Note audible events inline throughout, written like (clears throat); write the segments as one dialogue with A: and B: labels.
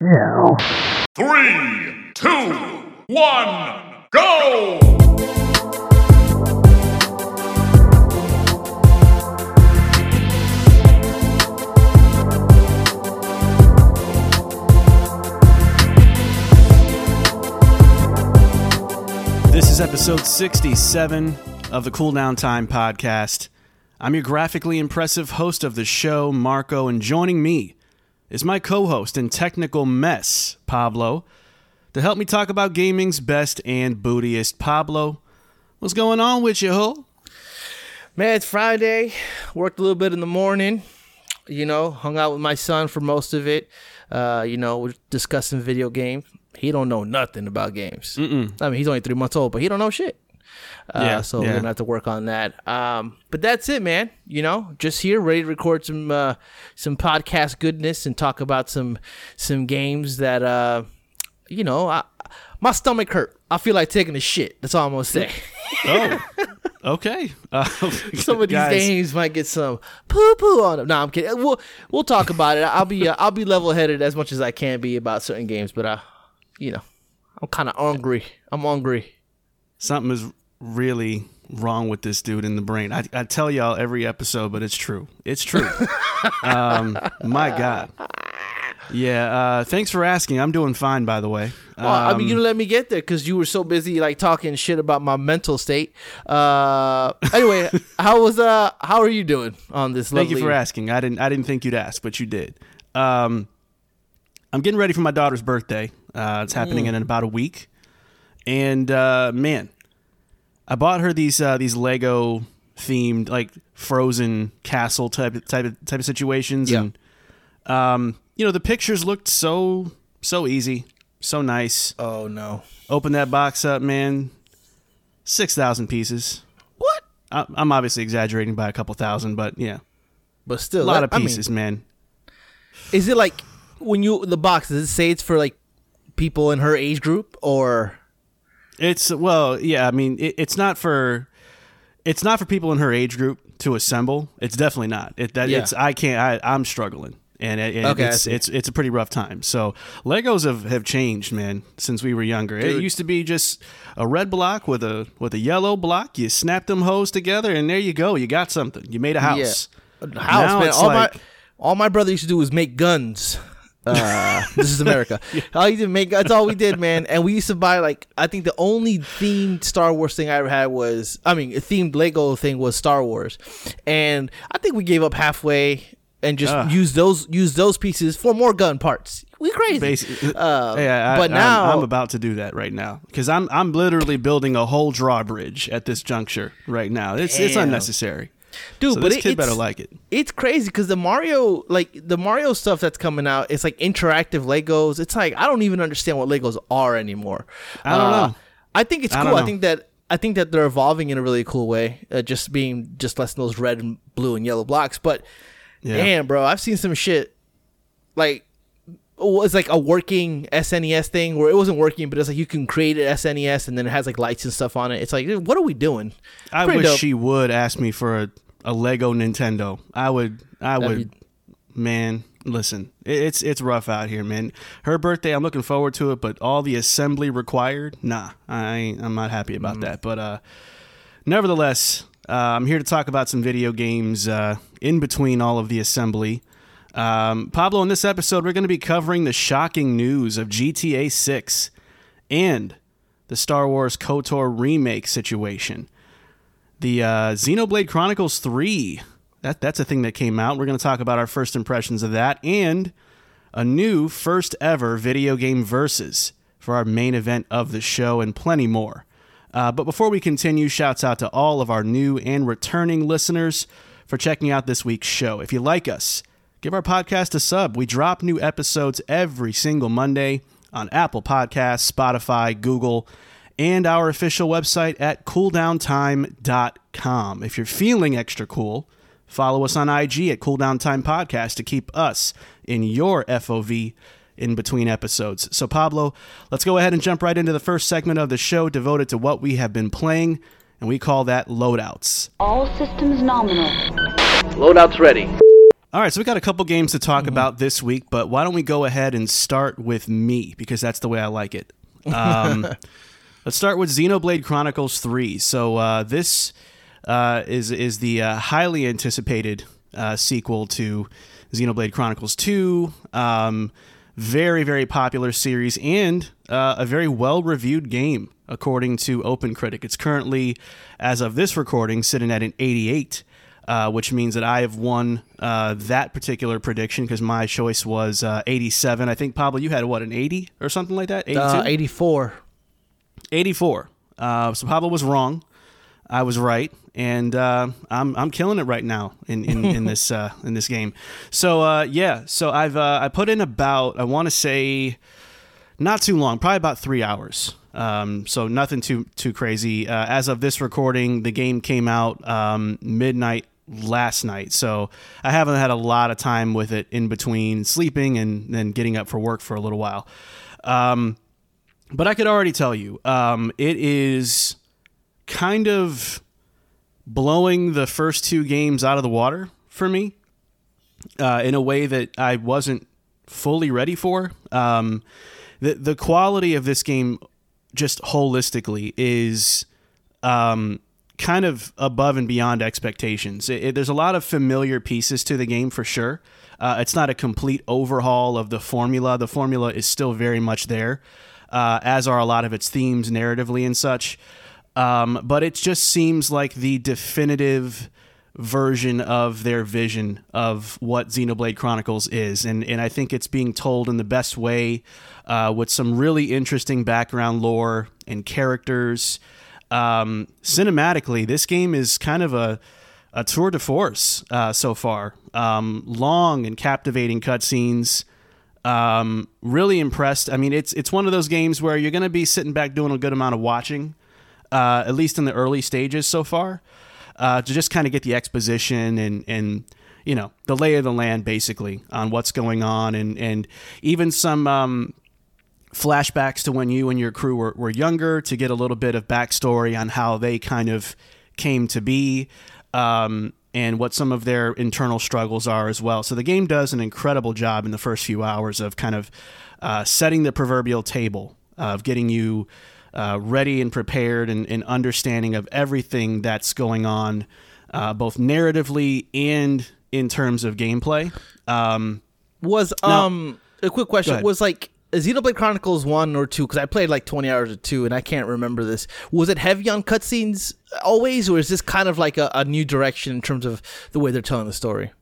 A: Yeah.
B: Three, two, one, go!
C: This is episode 67 of the Cool Down Time podcast. I'm your graphically impressive host of the show, Marco, and joining me is my co host and technical mess, Pablo, to help me talk about gaming's best and bootiest. Pablo, what's going on with you, ho?
D: Man, it's Friday. Worked a little bit in the morning. You know, hung out with my son for most of it. Uh, you know, we're discussing video games. He don't know nothing about games. Mm-mm. I mean, he's only three months old, but he don't know shit. Uh,
C: Yeah,
D: so
C: yeah.
D: we're gonna have to work on that. Um, but that's it, man. You know, just here, ready to record some uh, some podcast goodness and talk about some some games that uh, you know, I, my stomach hurt. I feel like taking a shit. That's all I'm gonna say. (laughs)
C: Oh, okay. Uh, (laughs)
D: some of these
C: guys,
D: games might get some poo poo on them. No, I'm kidding. We'll we'll talk about it. I'll be uh, I'll be level headed as much as I can be about certain games, but uh, you know, I'm kind of hungry. I'm hungry.
C: Something is really wrong with this dude in the brain. I, I tell y'all every episode, but it's true. It's true. (laughs) um, my God. Yeah. Uh, thanks for asking. I'm doing fine, by the way.
D: Well, I mean, you
C: Um,
D: let me get there because you were so busy like talking shit about my mental state. Uh, anyway, (laughs) how was uh how are you doing on this?
C: Thank
D: Lovely...
C: you for asking. I didn't. I didn't think you'd ask, but you did. Um, I'm getting ready for my daughter's birthday. Uh, it's happening
D: Mm.
C: in about a week, and uh, man, I bought her these uh, these Lego themed like Frozen castle type type of, type of situations,
D: Yeah.
C: and um, you know the pictures looked so so easy, so nice.
D: Oh no!
C: Open that box up, man. Six thousand pieces.
D: What?
C: I, I'm obviously exaggerating by a couple thousand, but yeah,
D: But still a
C: lot
D: that-
C: of
D: I mean,
C: pieces, man.
D: is it like when you the box? Does it say it's for like people in her age group or?
C: It's well, yeah. I mean, it, it's not for it's not for people in her age group to assemble. It's definitely not. It that
D: Yeah.
C: it's I can't. I, I'm struggling, and it,
D: Okay,
C: it's it's it's a pretty rough time. So Legos have, have changed, man, since we were younger. It used to be just a red block with a with a yellow block. You snap them hoes together, and there you go. You got something. You made a house.
D: Yeah. House,
C: Now
D: man. All
C: like-
D: my all my brother used to do was make guns. Uh, this is America. (laughs) All he did make that's all we did, man. And we used to buy like I think the only themed Star Wars thing I ever had was I mean a themed Lego thing was Star Wars, and I think we gave up halfway and just
C: Ugh.
D: used those used those pieces for more gun parts. We crazy.
C: Basically,
D: Uh,
C: yeah, I,
D: but
C: I'm-
D: now
C: I'm, about to do that right now because I'm I'm literally building a whole drawbridge at this juncture right now. It's it's unnecessary,
D: dude,
C: So
D: but
C: this
D: it,
C: kid
D: it's,
C: better like it.
D: it's crazy because the Mario, like the Mario stuff that's coming out, it's like interactive Legos. It's like I don't even understand what Legos are anymore.
C: I don't
D: Uh,
C: know.
D: I think it's
C: I
D: cool. I think that I think that they're evolving in a really cool way, uh, just being just less than those red and blue and yellow blocks. But
C: Yeah.
D: damn, bro, I've seen some shit like. It was like a working SNES thing where it wasn't working, but it's like you can create an SNES and then it has like lights and stuff on it. It's like, what are we doing?
C: I
D: Pretty
C: wish
D: dope.
C: she would ask me for a, a Lego Nintendo. I would. I
D: That'd
C: would. Man, listen, it's it's rough out here, man. Her birthday, I'm looking forward to it, but all the assembly required, nah, I I'm not happy about
D: Mm-hmm.
C: that. But uh, nevertheless, uh, I'm here to talk about some video games uh, in between all of the assembly. Um, Pablo, in this episode, we're going to be covering the shocking news of GTA 6 and the Star Wars KOTOR remake situation the uh, Xenoblade Chronicles 3. That, that's a thing that came out. We're going to talk about our first impressions of that and a new first ever video game versus for our main event of the show and plenty more. Uh, but before we continue, shouts out to all of our new and returning listeners for checking out this week's show. If you like us, give our podcast a sub. We drop new episodes every single Monday on Apple Podcasts, Spotify, Google, and our official website at cooldowntime.com. If you're feeling extra cool, follow us on IG at Cooldowntime Podcast to keep us in your FOV in between episodes. So, Pablo, let's go ahead and jump right into the first segment of the show devoted to what we have been playing, and we call that loadouts.
A: All systems nominal.
D: Loadout's ready.
C: All right, so we got a couple games to talk about this week, but why don't we go ahead and start with me because that's the way I like it. Um, (laughs) let's start with Xenoblade Chronicles Three. So uh, this uh, is is the uh, highly anticipated uh, sequel to Xenoblade Chronicles Two. Um, very very popular series and uh, a very well reviewed game according to OpenCritic. It's currently, as of this recording, sitting at an 88 uh, which means that I have won uh, that particular prediction because my choice was uh, 87. I think Pablo, you had what an 80 or something like that. 82?
D: Uh, 84.
C: 84. Uh, so Pablo was wrong. I was right, and uh, I'm I'm killing it right now in in, in this (laughs) uh, in this game. So uh, yeah, so I've uh, I put in about I want to say not too long, probably about three hours. Um, so nothing too too crazy. Uh, as of this recording, the game came out um, midnight last night, so I haven't had a lot of time with it in between sleeping and then getting up for work for a little while. Um, but I could already tell you, um, it is kind of blowing the first two games out of the water for me uh, in a way that I wasn't fully ready for. Um, the the quality of this game, just holistically, is um, kind of above and beyond expectations. It, it, there's a lot of familiar pieces to the game for sure. Uh, it's not a complete overhaul of the formula. The formula is still very much there, uh, as are a lot of its themes narratively and such. Um, but it just seems like the definitive version of their vision of what Xenoblade Chronicles is, and and I think it's being told in the best way, uh, with some really interesting background lore and characters. Um, cinematically, this game is kind of a a tour de force uh, so far. Um, long and captivating cutscenes. Um, really impressed. I mean, it's it's one of those games where you're going to be sitting back doing a good amount of watching, uh, at least in the early stages so far, uh, to just kind of get the exposition and and you know the lay of the land basically on what's going on and and even some um, flashbacks to when you and your crew were, were younger to get a little bit of backstory on how they kind of came to be um, and what some of their internal struggles are as well. So the game does an incredible job in the first few hours of kind of uh, setting the proverbial table of getting you uh, ready and prepared and, and, understanding of everything that's going on, uh, both narratively and in terms of gameplay. Um,
D: Was
C: Now-
D: um a quick question was like Xenoblade Chronicles one or two because I played like twenty hours of two and I can't remember this. Was it heavy on cutscenes always, or is this kind of like a, a new direction in terms of the way they're telling the story?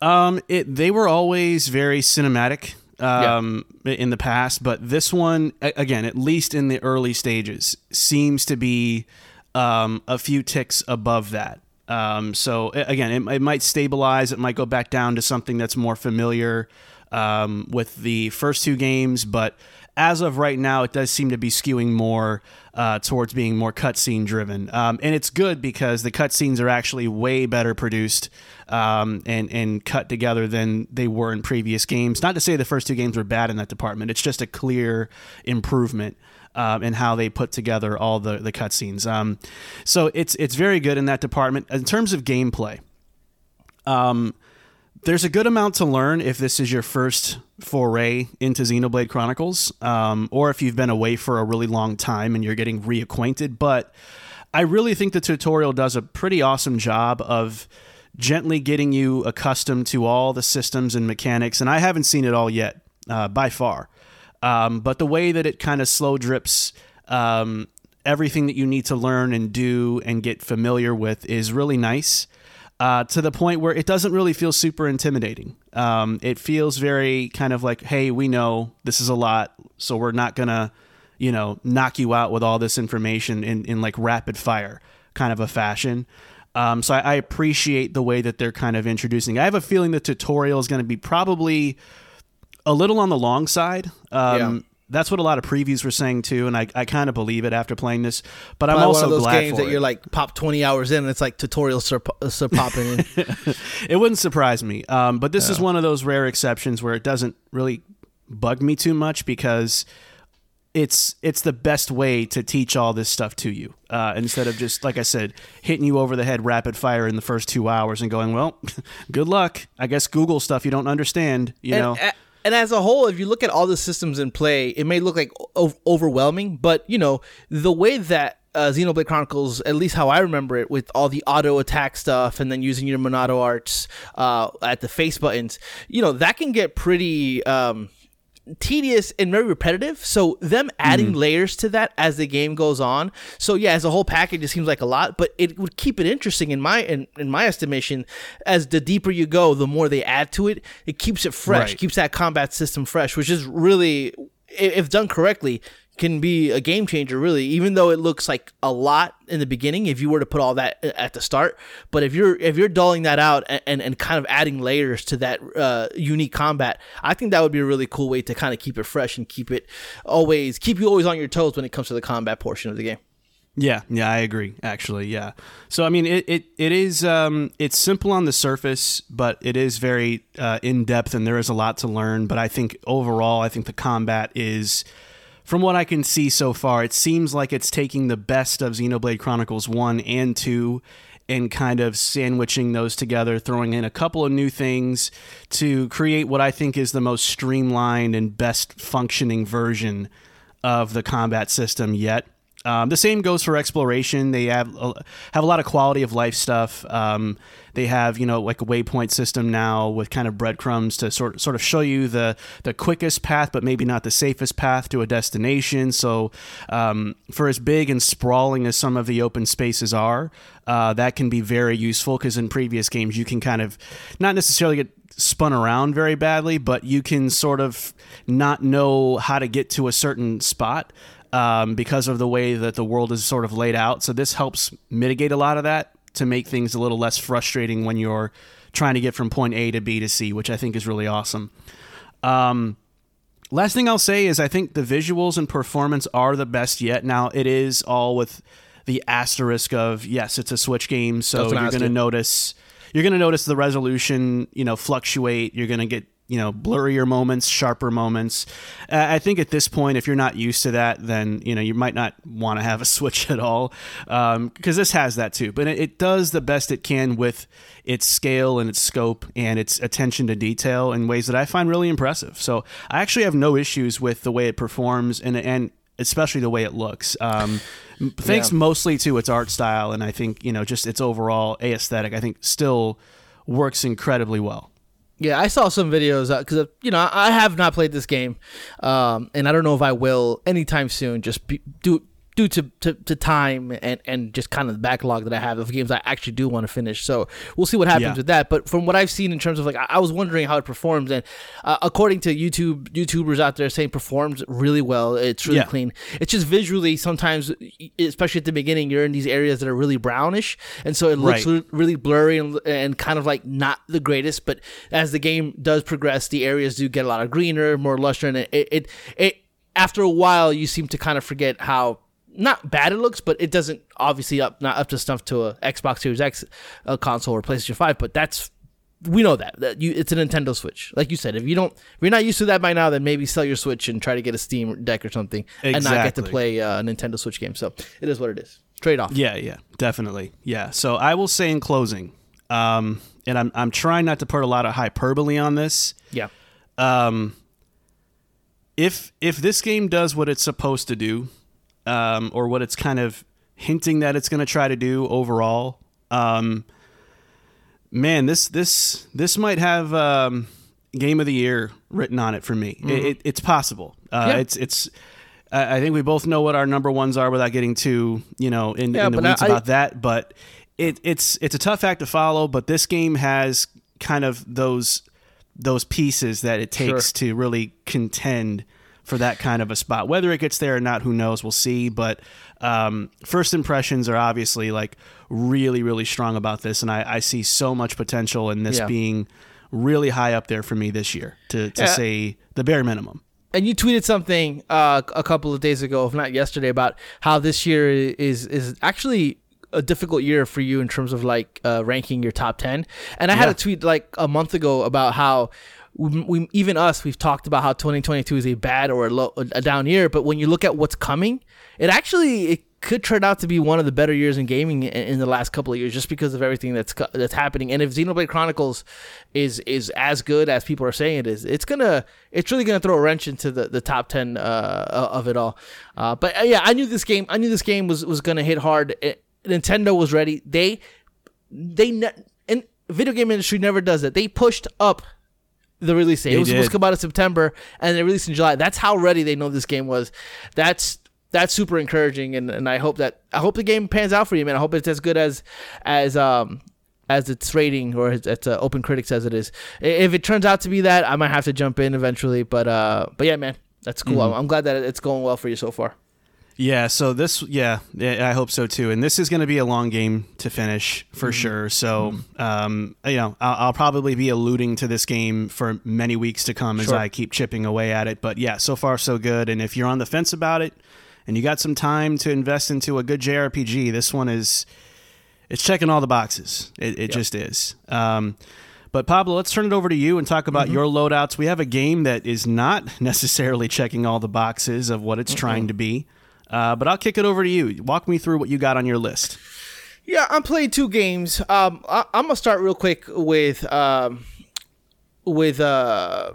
C: Um, it they were always very cinematic um in the past, but this one again, at least in the early stages, seems to be um a few ticks above that. Um, so again, it, it might stabilize. It might go back down to something that's more familiar um, with the first two games, but as of right now, it does seem to be skewing more uh, towards being more cutscene driven, um, and it's good because the cutscenes are actually way better produced um, and and cut together than they were in previous games. Not to say the first two games were bad in that department; it's just a clear improvement. Um, in how they put together all the the cutscenes, um, so it's it's very good in that department. In terms of gameplay, um, there's a good amount to learn if this is your first foray into Xenoblade Chronicles, um, or if you've been away for a really long time and you're getting reacquainted. But I really think the tutorial does a pretty awesome job of gently getting you accustomed to all the systems and mechanics. And I haven't seen it all yet, uh, by far. Um, but the way that it kind of slow drips um, everything that you need to learn and do and get familiar with is really nice uh, to the point where it doesn't really feel super intimidating. Um, it feels very kind of like, hey, we know this is a lot, so we're not gonna, you know, knock you out with all this information in, in like rapid fire kind of a fashion. Um, so I, I appreciate the way that they're kind of introducing. I have a feeling the tutorial is going to be probably a little on the long side. Um. That's what a lot of previews were saying too, and I, I kind of believe it after playing this. But I'm
D: Probably
C: also
D: one of those
C: glad
D: games that
C: it.
D: you're like pop twenty hours in, and it's like tutorials are, are popping in. (laughs)
C: it wouldn't surprise me. Um, but this is one of those rare exceptions where it doesn't really bug me too much because it's it's the best way to teach all this stuff to you uh, instead of just like I said hitting you over the head rapid fire in the first two hours and going well (laughs) good luck I guess Google stuff you don't understand you
D: and,
C: know
D: and as a whole, if you look at all the systems in play, it may look like o- overwhelming, but you know the way that uh, Xenoblade Chronicles, at least how I remember it, with all the auto attack stuff and then using your Monado arts uh, at the face buttons, you know that can get pretty. Um, tedious and very repetitive. So them adding
C: Mm-hmm.
D: layers to that as the game goes on. So yeah, as a whole package, it seems like a lot, but it would keep it interesting in my in, in my estimation. As the deeper you go, the more they add to it. It keeps it fresh,
C: Right.
D: keeps that combat system fresh, which is really, if done correctly. Can be a game changer, really. Even though it looks like a lot in the beginning, if you were to put all that at the start, but if you're if you're dulling that out and, and, and kind of adding layers to that uh, unique combat, I think that would be a really cool way to kind of keep it fresh and keep it always keep you always on your toes when it comes to the combat portion of the game.
C: Yeah, yeah, I agree. Actually, yeah. So I mean, it it, it is um, it's simple on the surface, but it is very uh, in depth, and there is a lot to learn. But I think overall, I think the combat is, from what I can see so far, it seems like it's taking the best of Xenoblade Chronicles one and two. And kind of sandwiching those together, throwing in a couple of new things to create what I think is the most streamlined and best functioning version of the combat system yet. Um, the same goes for exploration. They have a, have a lot of quality of life stuff. Um, they have you know like a waypoint system now with kind of breadcrumbs to sort sort of show you the the quickest path, but maybe not the safest path to a destination. So um, for as big and sprawling as some of the open spaces are, uh, that can be very useful because in previous games you can kind of not necessarily get spun around very badly, but you can sort of not know how to get to a certain spot um, because of the way that the world is sort of laid out. So this helps mitigate a lot of that to make things a little less frustrating when you're trying to get from point A to B to C, which I think is really awesome. Um, last thing I'll say is I think the visuals and performance are the best yet. Now it is all with the asterisk of yes, it's a Switch game, so
D: That's what I
C: you're going to notice you're going to notice the resolution, you know, fluctuate. You're going to get you know blurrier moments, sharper moments. Uh, I think at this point, if you're not used to that, then you know you might not want to have a (laughs) Switch at all because this has that too. But it, it does the best it can with its scale and its scope and its attention to detail in ways that I find really impressive. So I actually have no issues with the way it performs and and especially the way it looks. Um, thanks
D: Yeah.
C: mostly to its art style and I think you know just its overall aesthetic. I think still works incredibly well.
D: Yeah, I saw some videos because you know I have not played this game, um, and I don't know if I will anytime soon. Just be, due due to, to, to time and, and just kind of the backlog that I have of games I actually do want to finish. So we'll see what happens
C: Yeah.
D: with that. But from what I've seen in terms of like, I, I was wondering how it performs, and uh, according to YouTube YouTubers out there saying performs really well. It's really
C: Yeah.
D: clean. It's just visually sometimes, especially at the beginning, you're in these areas that are really brownish, and so it looks
C: Right.
D: re- really blurry and, and kind of like not the greatest. But as the game does progress, the areas do get a lot of greener, more luster, and it, it, it after a while you seem to kind of forget how not bad it looks, but it doesn't obviously up not up to snuff to a Xbox Series X uh console or PlayStation Five. But that's we know that that you it's a Nintendo Switch. Like you said, if you don't if you're not used to that by now, then maybe sell your Switch and try to get a Steam deck or something, and not get to play uh, a Nintendo Switch game. So it is what it is. Trade off.
C: Yeah, yeah, definitely. Yeah. So I will say in closing, um, and I'm I'm trying not to put a lot of hyperbole on this.
D: Yeah.
C: Um, if if this game does what it's supposed to do, um, or what it's kind of hinting that it's going to try to do overall, um, man, this this this might have um, game of the year written on it for me. It, it, it's possible. Uh,
D: Yeah.
C: It's it's. I I think we both know what our number ones are without getting too you know in,
D: Yeah,
C: in the
D: I-
C: weeds
D: I-
C: about that. But it, it's it's a tough act to follow. But this game has kind of those those pieces that it takes
D: Sure.
C: to really contend for that kind of a spot. Whether it gets there or not, who knows? We'll see. But um, first impressions are obviously like really, really strong about this, and I, I see so much potential in this
D: Yeah.
C: being really high up there for me this year. To to
D: Yeah.
C: say the bare minimum.
D: and you tweeted something uh, a couple of days ago, if not yesterday, about how this year is is actually a difficult year for you in terms of like uh, ranking your top ten. And I had a tweet like a month ago about how we, we, even us, we've talked about how 2022 is a bad or a, low, a down year. But when you look at what's coming, it actually it could turn out to be one of the better years in gaming in, in the last couple of years, just because of everything that's that's happening. And if Xenoblade Chronicles is is as good as people are saying it is, it's gonna it's really gonna throw a wrench into the, the top ten uh, of it all. Uh, but uh, yeah, I knew this game. I knew this game was was gonna hit hard. It, Nintendo was ready. They they ne- and video game industry never does it. They pushed up the release date.
C: They
D: it was supposed to come out in September, and they released in July. That's how ready they know this game was. That's that's super encouraging, and, and I hope that I hope the game pans out for you, man. I hope it's as good as as um as its rating or as, as uh, Open Critic says it is. If it turns out to be that, I might have to jump in eventually. But uh, but yeah, man, that's cool. I'm, I'm glad that it's going well for you so far.
C: Yeah, so this, yeah, yeah, I hope so too. And this is going to be a long game to finish for sure. So, um, you know, I'll, I'll probably be alluding to this game for many weeks to come as I keep chipping away at it. But yeah, so far so good. And if you're on the fence about it and you got some time to invest into a good JRPG, this one is it's checking all the boxes. It, it just is. Um, but Pablo, let's turn it over to you and talk about your loadouts. We have a game that is not (laughs) necessarily checking all the boxes of what it's trying to be. Uh, but I'll kick it over to you. Walk me through what you got on your list.
D: Yeah, I'm playing two games. Um, I, I'm gonna start real quick with um, with uh.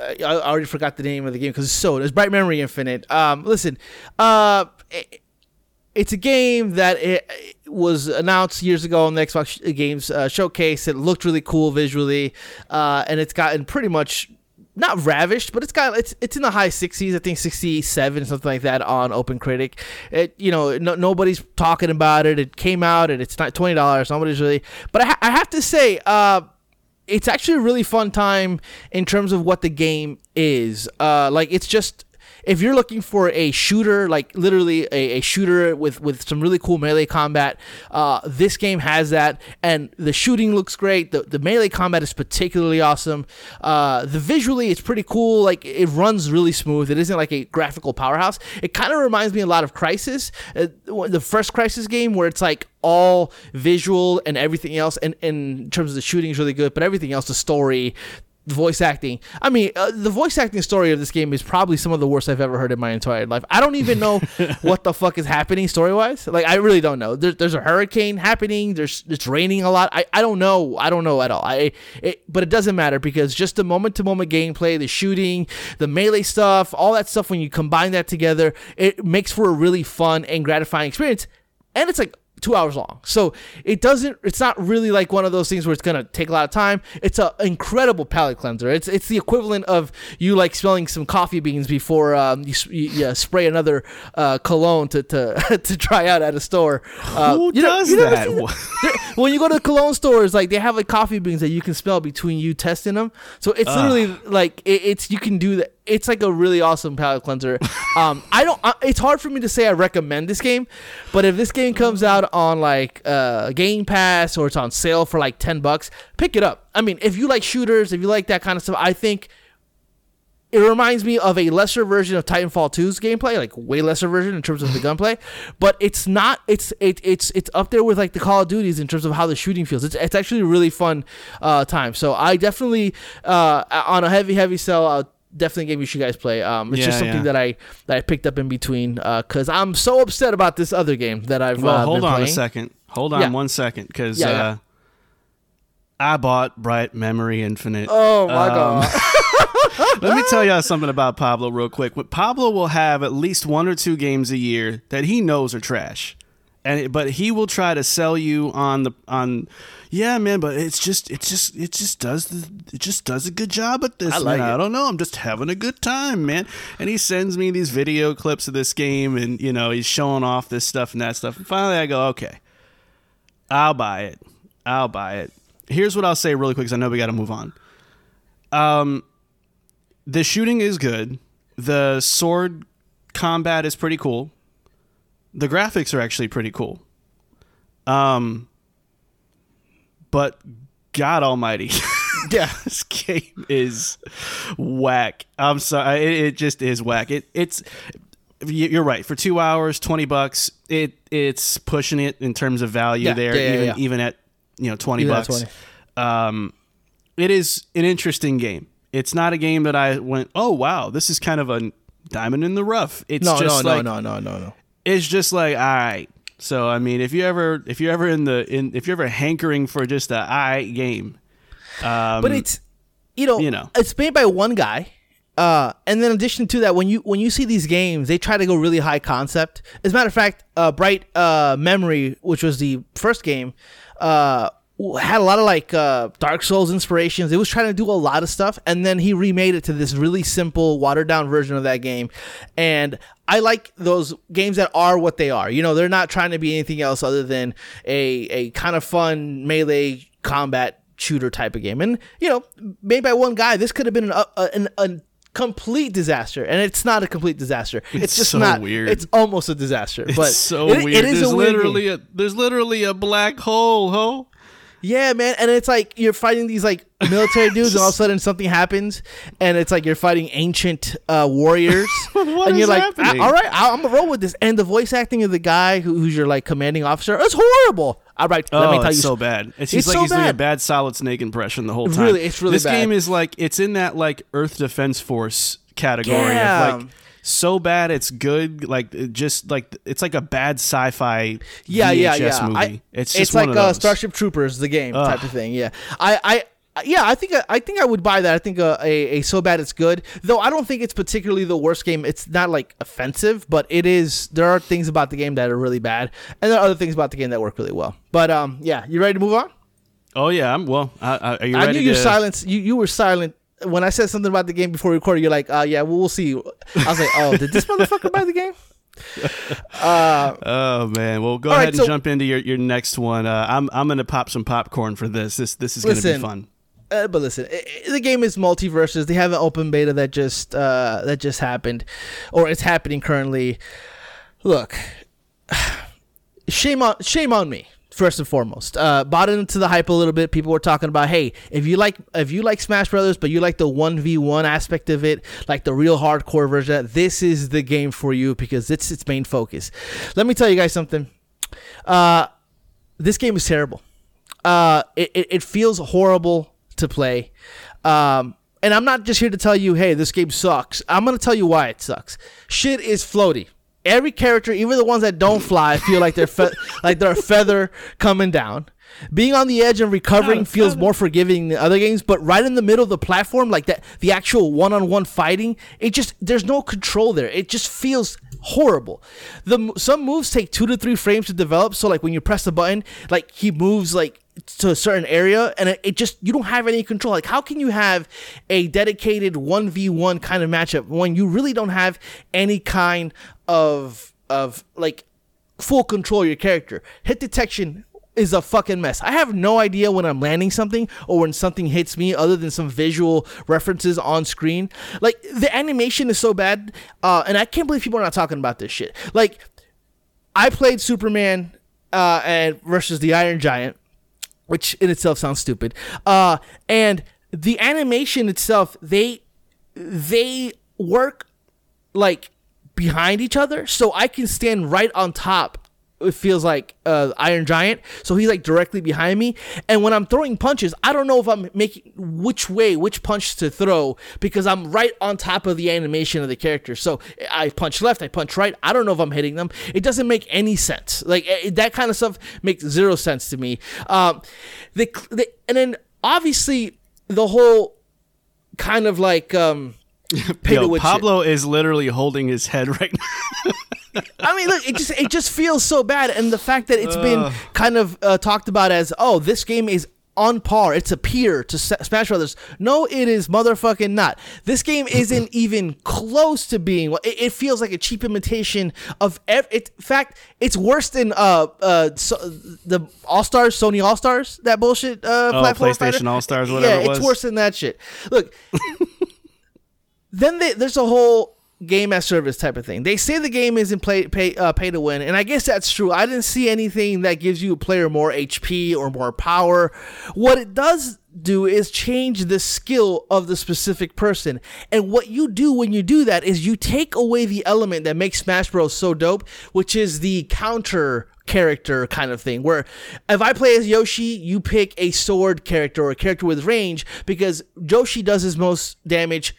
D: I I already forgot the name of the game because it's so it's Bright Memory Infinite. Um, listen, uh, it- it's a game that it, it was announced years ago on the Xbox Games uh, Showcase. It looked really cool visually, uh, and it's gotten pretty much not ravished, but it's got it's it's in the high 60s. I think 67 something like that on Open Critic. It you know no, nobody's talking about it. It came out and it's not twenty dollars. Nobody's really. But I, ha- I have to say, uh, it's actually a really fun time in terms of what the game is. Uh, like it's just if you're looking for a shooter, like literally a, a shooter with with some really cool melee combat, uh, this game has that, and the shooting looks great. The the melee combat is particularly awesome. Uh, the visually, it's pretty cool. Like it runs really smooth. It isn't like a graphical powerhouse. It kind of reminds me a lot of Crysis, uh, the first Crysis game, where it's like all visual and everything else and, and in terms of the shooting is really good but everything else the story the voice acting. I mean uh, the voice acting story of this game is probably some of the worst i've ever heard in my entire life. I don't even know (laughs) what the fuck is happening story wise like i really don't know. There, there's a hurricane happening. There's it's raining a lot. I, I don't know. I don't know at all. I it, but it doesn't matter because just the moment to moment gameplay the shooting the melee stuff all that stuff when you combine that together it makes for a really fun and gratifying experience. And it's like two hours long. So it doesn't it's not really like one of those things where it's gonna take a lot of time. It's an incredible palate cleanser. It's it's the equivalent of you like smelling some coffee beans before um, you, you, you spray another uh, cologne to, to (laughs) to try out at a store. Uh,
C: Who
D: you know-
C: does
D: never
C: that? (laughs)
D: when you go to the cologne stores like they have like coffee beans that you can smell between you testing them. So it's literally like it, it's you can do that it's like a really awesome palate cleanser (laughs) um i don't I, it's hard for me to say i recommend this game but if this game comes out on like uh game pass or it's on sale for like 10 bucks pick it up i mean if you like shooters if you like that kind of stuff i think it reminds me of a lesser version of Titanfall 2's gameplay, like way lesser version in terms of the gunplay. (laughs) But it's not. It's it, it's it's up there with like the Call of Duties in terms of how the shooting feels. It's it's actually a really fun uh, time. So I definitely uh, on a heavy heavy sell. I'll definitely a game you should guys play. Um, it's
C: Yeah,
D: just something
C: yeah.
D: that I that I picked up in between because I'm so upset about this other game that I've
C: Well,
D: uh,
C: hold on
D: playing.
C: a second. Hold on
D: Yeah.
C: one second, because uh, I bought Bright Memory Infinite.
D: Oh my
C: Um,
D: god! (laughs) (laughs)
C: Let me tell y'all something about Pablo real quick. What- Pablo will have at least one or two games a year that he knows are trash, and it, but he will try to sell you on the on. Yeah, man, but it's just it's just it just does the it just does a good job at this.
D: I like.
C: I don't know. I'm just having a good time, man. And he sends me these video clips of this game, and you know he's showing off this stuff and that stuff. And finally, I go, okay, I'll buy it. I'll buy it. Here's what I'll say really quick, because I know we got to move on. Um, the shooting is good. The sword combat is pretty cool. The graphics are actually pretty cool. Um, but God Almighty, (laughs)
D: yeah,
C: this game is whack. I'm sorry, it, it just is whack. It it's you're right. For two hours, twenty bucks, it it's pushing it in terms of value
D: Yeah,
C: there.
D: yeah,
C: even
D: yeah.
C: even at you know twenty
D: Even
C: bucks.
D: 20.
C: Um, it is an interesting game. it's not a game that I went, oh wow, this is kind of a diamond in the rough. It's
D: No, no,
C: just
D: no,
C: like
D: no, no, no, no.
C: It's just like all right. So I mean, if you ever if you're ever in the in if you're ever hankering for just a all right game, um,
D: But it's you know,
C: you know.
D: it's made by one guy. Uh, and then in addition to that, when you when you see these games, they try to go really high concept. As a matter of fact, uh, Bright uh, Memory, which was the first game, uh, had a lot of like uh, Dark Souls inspirations. It was trying to do a lot of stuff, and then he remade it to this really simple, watered down version of that game. And I like those games that are what they are. You know, they're not trying to be anything else other than a a kind of fun melee combat shooter type of game. And you know, made by one guy, this could have been an, a, an, a complete disaster, and it's not a complete disaster. It's,
C: It's
D: just
C: so
D: not.
C: weird.
D: It's almost a disaster. but
C: it's so
D: it-
C: weird.
D: It is
C: there's
D: a weird
C: literally
D: game.
C: a there's literally a black hole, ho.
D: Yeah, man, and it's like you're fighting these like military dudes, and all of a (laughs) sudden something happens, and it's like you're fighting ancient uh, warriors, (laughs)
C: What
D: and
C: is
D: you're like,
C: happening?
D: "Ah, all right, I- I'm gonna roll with this. And the voice acting of the guy who, who's your like commanding officer is horrible. All right,
C: Oh,
D: let me tell
C: it's
D: you,
C: so bad. It's,
D: It's
C: like
D: so
C: he's doing a
D: bad.
C: bad Solid Snake impression the whole time.
D: Really, it's really
C: this
D: bad.
C: game is like it's in that like Earth Defense Force category
D: Yeah.
C: of like so bad it's good. Like it just like it's like a bad sci-fi
D: yeah,
C: VHS
D: yeah, yeah.
C: movie.
D: I-
C: it's just
D: like uh. Starship Troopers, the game type of thing. Yeah, I, I, yeah, I think I think I would buy that. I think uh, a, a so bad it's good. Though I don't think it's particularly the worst game. It's not like offensive, but it is. There are things about the game that are really bad, and there are other things about the game that work really well. But um, yeah, you ready to move on?
C: Oh yeah, I'm well. I, I, are you
D: I
C: ready
D: knew your
C: to?
D: silence. You you were silent when I said something about the game before we recorded. You're like, uh, yeah, well, we'll see. I was like, oh, did this (laughs) motherfucker buy the game?
C: Oh man, well go
D: All right,
C: ahead and
D: so-
C: jump into your, your next one. Uh, I'm I'm gonna pop some popcorn for this. This this is gonna be fun.
D: Uh, but listen, i i- the game is MultiVersus. They have an open beta that just uh, that just happened, or it's happening currently. Look, (sighs) shame on shame on me. First and foremost, uh, bought into the hype a little bit. People were talking about, hey, if you like if you like Smash Brothers, but you like the one v one aspect of it, like the real hardcore version, this is the game for you because it's its main focus. Let me tell you guys something. Uh, this game is terrible. Uh, it, it, it feels horrible to play. Um, and I'm not just here to tell you, hey, this game sucks. I'm to tell you why it sucks. Shit is floaty. Every character, even the ones that don't fly, feel like they're fe- (laughs) like they're a feather coming down. Being on the edge and recovering feels more forgiving than other games, but right in the middle of the platform, like that, the actual one-on-one fighting, it just there's no control there. It just feels horrible. The some moves take two to three frames to develop, so like when you press the button, like he moves like to a certain area, and it, it just you don't have any control. Like how can you have a dedicated one v one kind of matchup when you really don't have any kind of of like full control your character? Hit detection is a fucking mess. I have no idea when I'm landing something or when something hits me other than some visual references on screen. Like the animation is so bad, uh, and I can't believe people are not talking about this shit. Like I played Superman uh, and versus the Iron Giant, which in itself sounds stupid. Uh, and the animation itself, they they work like behind each other, so I can stand right on top. It feels like uh, Iron Giant, so he's like directly behind me. And when I'm throwing punches, I don't know if I'm making which way, which punch to throw because I'm right on top of the animation of the character. So I punch left, I punch right. I don't know if I'm hitting them. It doesn't make any sense. Like eh, that kind of stuff makes zero sense to me. Um, the, the and then obviously the whole kind of like um, (laughs)
C: Yo,
D: win shit.
C: Pablo is literally holding his head right now. (laughs)
D: I mean, look, it just it just feels so bad, and the fact that it's been kind of uh, talked about as, oh, this game is on par, it's a peer to Smash Brothers. No, it is motherfucking not. This game isn't (laughs) even close to being. It, it feels like a cheap imitation of. Ev- it, in fact, it's worse than uh uh so, the All Stars, Sony All Stars, that bullshit. Uh,
C: Oh, PlayStation
D: fighter.
C: All-Stars, whatever
D: Yeah,
C: it
D: it's worse than that shit. Look, (laughs) then they, there's a whole game as service type of thing. They say the game isn't play pay uh, pay to win, and I guess that's true. I didn't see anything that gives you a player more HP or more power. What it does do is change the skill of the specific person. And what you do when you do that is you take away the element that makes Smash Bros so dope, which is the counter character kind of thing where if I play as Yoshi, you pick a sword character or a character with range because Yoshi does his most damage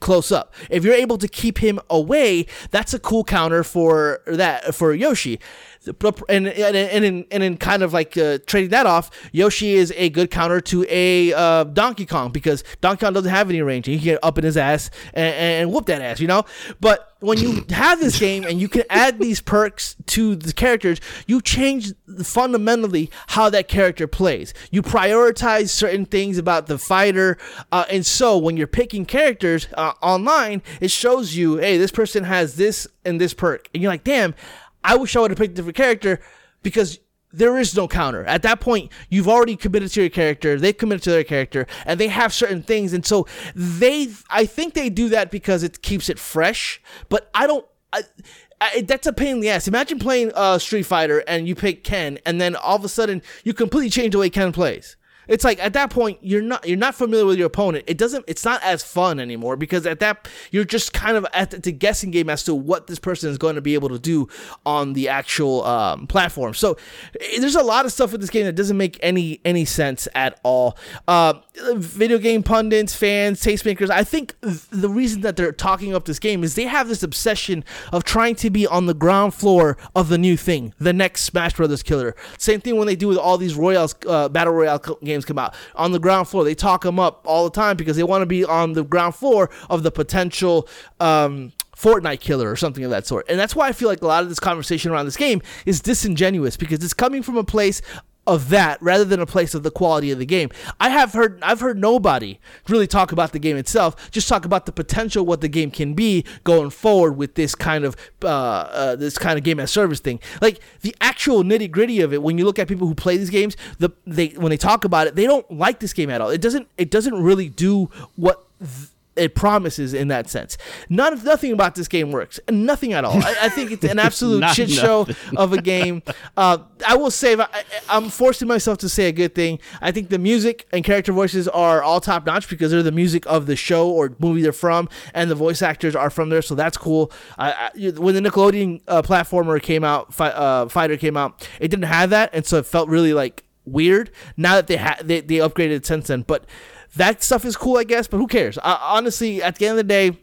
D: close up. If you're able to keep him away, that's a cool counter for that for Yoshi. And and and in, and in kind of like uh, trading that off, Yoshi is a good counter to a uh, Donkey Kong because Donkey Kong doesn't have any range. He can get up in his ass and, and whoop that ass, you know. But when you (coughs) have this game and you can add these perks to the characters, you change fundamentally how that character plays. You prioritize certain things about the fighter, uh, and so when you're picking characters uh, online, it shows you, hey, this person has this and this perk, and you're like, damn, I wish I would have picked a different character because there is no counter. At that point, you've already committed to your character. They've committed to their character, and they have certain things. And so they, I think they do that because it keeps it fresh. But I don't. I, I, that's a pain in the ass. Imagine playing uh, Street Fighter and you pick Ken, and then all of a sudden you completely change the way Ken plays it's like at that point you're not you're not familiar with your opponent. It doesn't it's not as fun anymore because at that you're just kind of at the, guessing game as to what this person is going to be able to do on the actual um, platform. So eh, there's a lot of stuff with this game that doesn't make any any sense at all. Uh, video game pundits, fans, tastemakers. I think the reason that they're talking up this game is they have this obsession of trying to be on the ground floor of the new thing, the next Smash Brothers killer. Same thing when they do with all these Royals uh, battle royale games come out on the ground floor. They talk them up all the time because they want to be on the ground floor of the potential. Um, Fortnite killer or something of that sort. And that's why I feel like a lot of this conversation around this game is disingenuous because it's coming from a place of that rather than a place of the quality of the game. I have heard I've heard nobody really talk about the game itself, just talk about the potential what the game can be going forward with this kind of uh, uh, this kind of game as service thing. Like the actual nitty gritty of it. When you look at people who play these games, the they when they talk about it, they don't like this game at all. It doesn't it doesn't really do what. Th- it promises in that sense. None, nothing about this game works. Nothing at all. I, I think it's an (laughs) absolute shit show of a game. Uh, I will say, I, am forcing myself to say a good thing. I think the music and character voices are all top notch because they're the music of the show or movie they're from, and the voice actors are from there, so that's cool. I, when the Nickelodeon uh, platformer came out, fi- uh, Fighter came out, it didn't have that, and so it felt really like weird. Now that they ha- they, they upgraded since then, but that stuff is cool, I guess, but who cares? I, honestly, at the end of the day,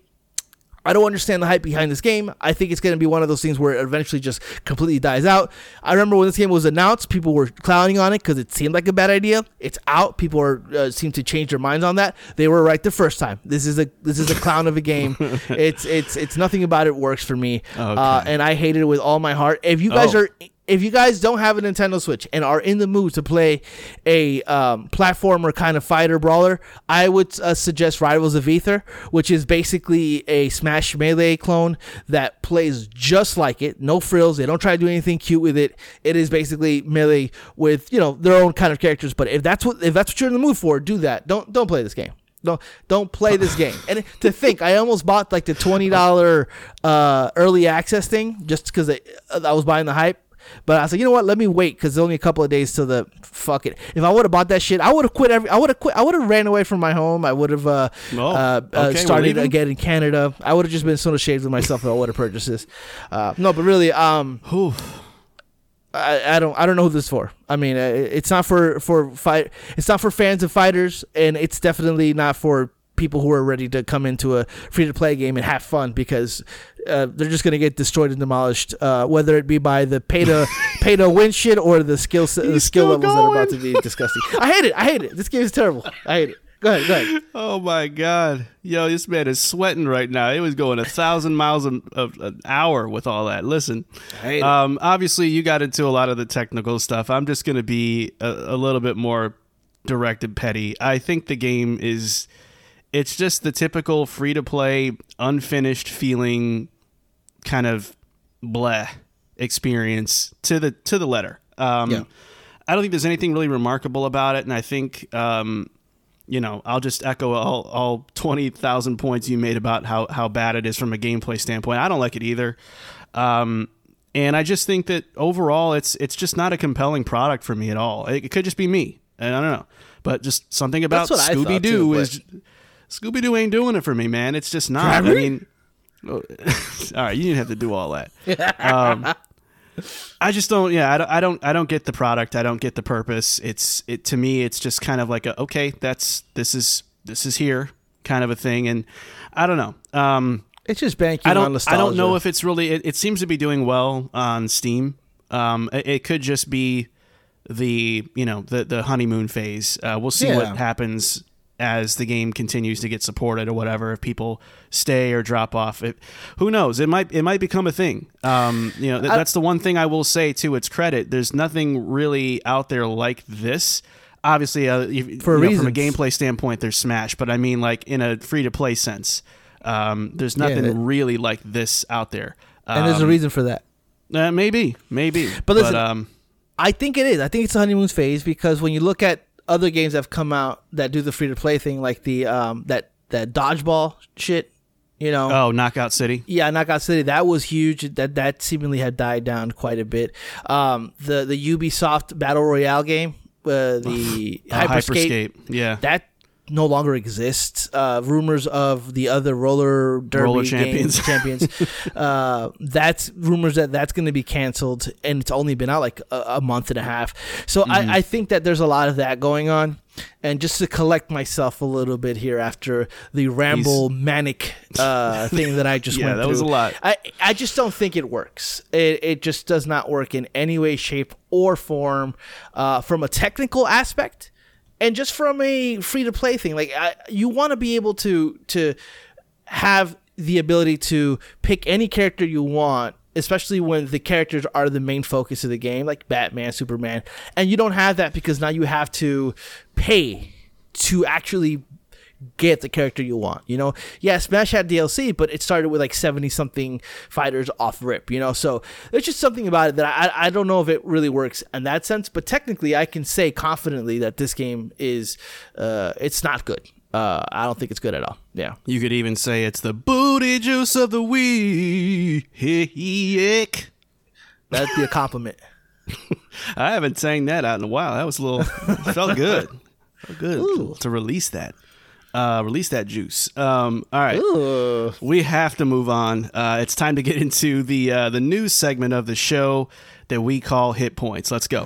D: I don't understand the hype behind this game. I think it's going to be one of those things where it eventually just completely dies out. I remember when this game was announced, people were clowning on it because it seemed like a bad idea. It's out. People are uh, seem to change their minds on that. They were right the first time. This is a this is a clown of a game. (laughs) it's it's it's nothing about it works for me, okay. uh, and I hate it with all my heart. If you guys oh. are if you guys don't have a Nintendo Switch and are in the mood to play a um, platformer kind of fighter brawler, I would uh, suggest Rivals of Aether, which is basically a Smash Melee clone that plays just like it. No frills. They don't try to do anything cute with it. It is basically Melee with you know their own kind of characters. But if that's what if that's what you're in the mood for, do that. Don't don't play this game. Don't don't play this game. And to think, I almost bought like the twenty dollar uh, early access thing just because I was buying the hype but I was like, you know what? Let me wait because only a couple of days till the fuck it. If I would have bought that shit, I would have quit. Every I would have quit. I would have ran away from my home. I would have uh, oh, uh, uh, started again in Canada. I would have just been so ashamed of myself if I would have purchased this. Uh, no, but really, um, I, I don't I don't know who this is for. I mean, uh, it's not for for fight. It's not for fans of fighters, and it's definitely not for people who are ready to come into a free to play game and have fun because uh, they're just going to get destroyed and demolished, uh, whether it be by the pay to (laughs) pay to win shit or the skill the skill levels going. that are about to be disgusting. I hate it. I hate it. This game is terrible. I hate it. Go ahead. Go ahead.
C: Oh my god, yo, this man is sweating right now. It was going a thousand miles an, an hour with all that. Listen, um, obviously you got into a lot of the technical stuff. I'm just going to be a, a little bit more direct and petty. I think the game is it's just the typical free to play, unfinished feeling kind of bleh experience to the to the letter. Um, yeah. I don't think there's anything really remarkable about it, and I think um, you know, I'll just echo all, all 20,000 points you made about how, how bad it is from a gameplay standpoint. I don't like it either. Um, and I just think that overall, it's it's just not a compelling product for me at all. It, it could just be me, and I don't know, but just something about
D: That's what I thought,
C: Scooby Doo is Scooby Doo ain't doing it for me, man. It's just not. I mean, (laughs) all right, you didn't have to do all that. (laughs) Um, I just don't. Yeah, I don't, I don't. I don't get the product. I don't get the purpose. It's it to me. It's just kind of like a okay. That's this is this is here kind of a thing, and I don't know. Um,
D: It's just banking
C: I
D: on
C: don't. I
D: nostalgia.
C: don't know if it's really. It, it seems to be doing well on Steam. Um, it, it could just be the you know the the honeymoon phase. Uh, we'll see
D: Yeah.
C: what happens as the game continues to get supported or whatever. If people stay or drop off, it, who knows? It might it might become a thing. Um, you know, th- that's the one thing I will say to its credit. There's nothing really out there like this. Obviously, uh, you-
D: For
C: you know, from a gameplay standpoint, there's Smash, but I mean like in a free to play sense. Um, there's nothing
D: that-
C: really like this out there.
D: and there's a
C: Um,
D: reason for that.
C: uh, maybe, maybe.
D: But listen,
C: um,
D: I think it is. I think it's a honeymoon phase because when you look at other games that have come out that do the free to play thing, like the um that that dodgeball shit, you know.
C: oh, Knockout City.
D: Yeah, Knockout City that was huge. That that seemingly had died down quite a bit. Um, the the Ubisoft battle royale game, uh, the Hyperscape,
C: Hyperscape. Yeah.
D: that no longer exists. Uh, rumors of the other roller derby
C: Roller champions. (laughs)
D: champions. (laughs) uh, that's rumors that that's going to be canceled, and it's only been out like a, a month and a half. So
C: Mm-hmm.
D: I, I think that there's a lot of that going on. And just to collect myself a little bit here after the ramble manic uh, (laughs) thing that I just
C: Yeah,
D: went
C: that
D: through,
C: was a lot.
D: I, I just don't think it works. It, it just does not work in any way, shape, or form uh, from a technical aspect and just from a free to play thing. Like I, you want to be able to to have the ability to pick any character you want. Especially when the characters are the main focus of the game, like Batman, Superman, and you don't have that because now you have to pay to actually get the character you want. You know, yeah, Smash had DLC, but it started with like seventy something fighters off rip. You know, so there's just something about it that I I don't know if it really works in that sense. But technically, I can say confidently that this game is uh it's not good. Uh, I don't think it's good at all. Yeah.
C: You could even say it's the booty juice of the week. (laughs)
D: That'd be a compliment. (laughs)
C: I haven't sang that out in a while. That was a little (laughs) felt good. Felt good to release that. Uh, release that juice. Um, all right,
D: Ooh.
C: we have to move on. Uh, it's time to get (laughs) into the uh, the news segment of the show that we call hit points. Let's go.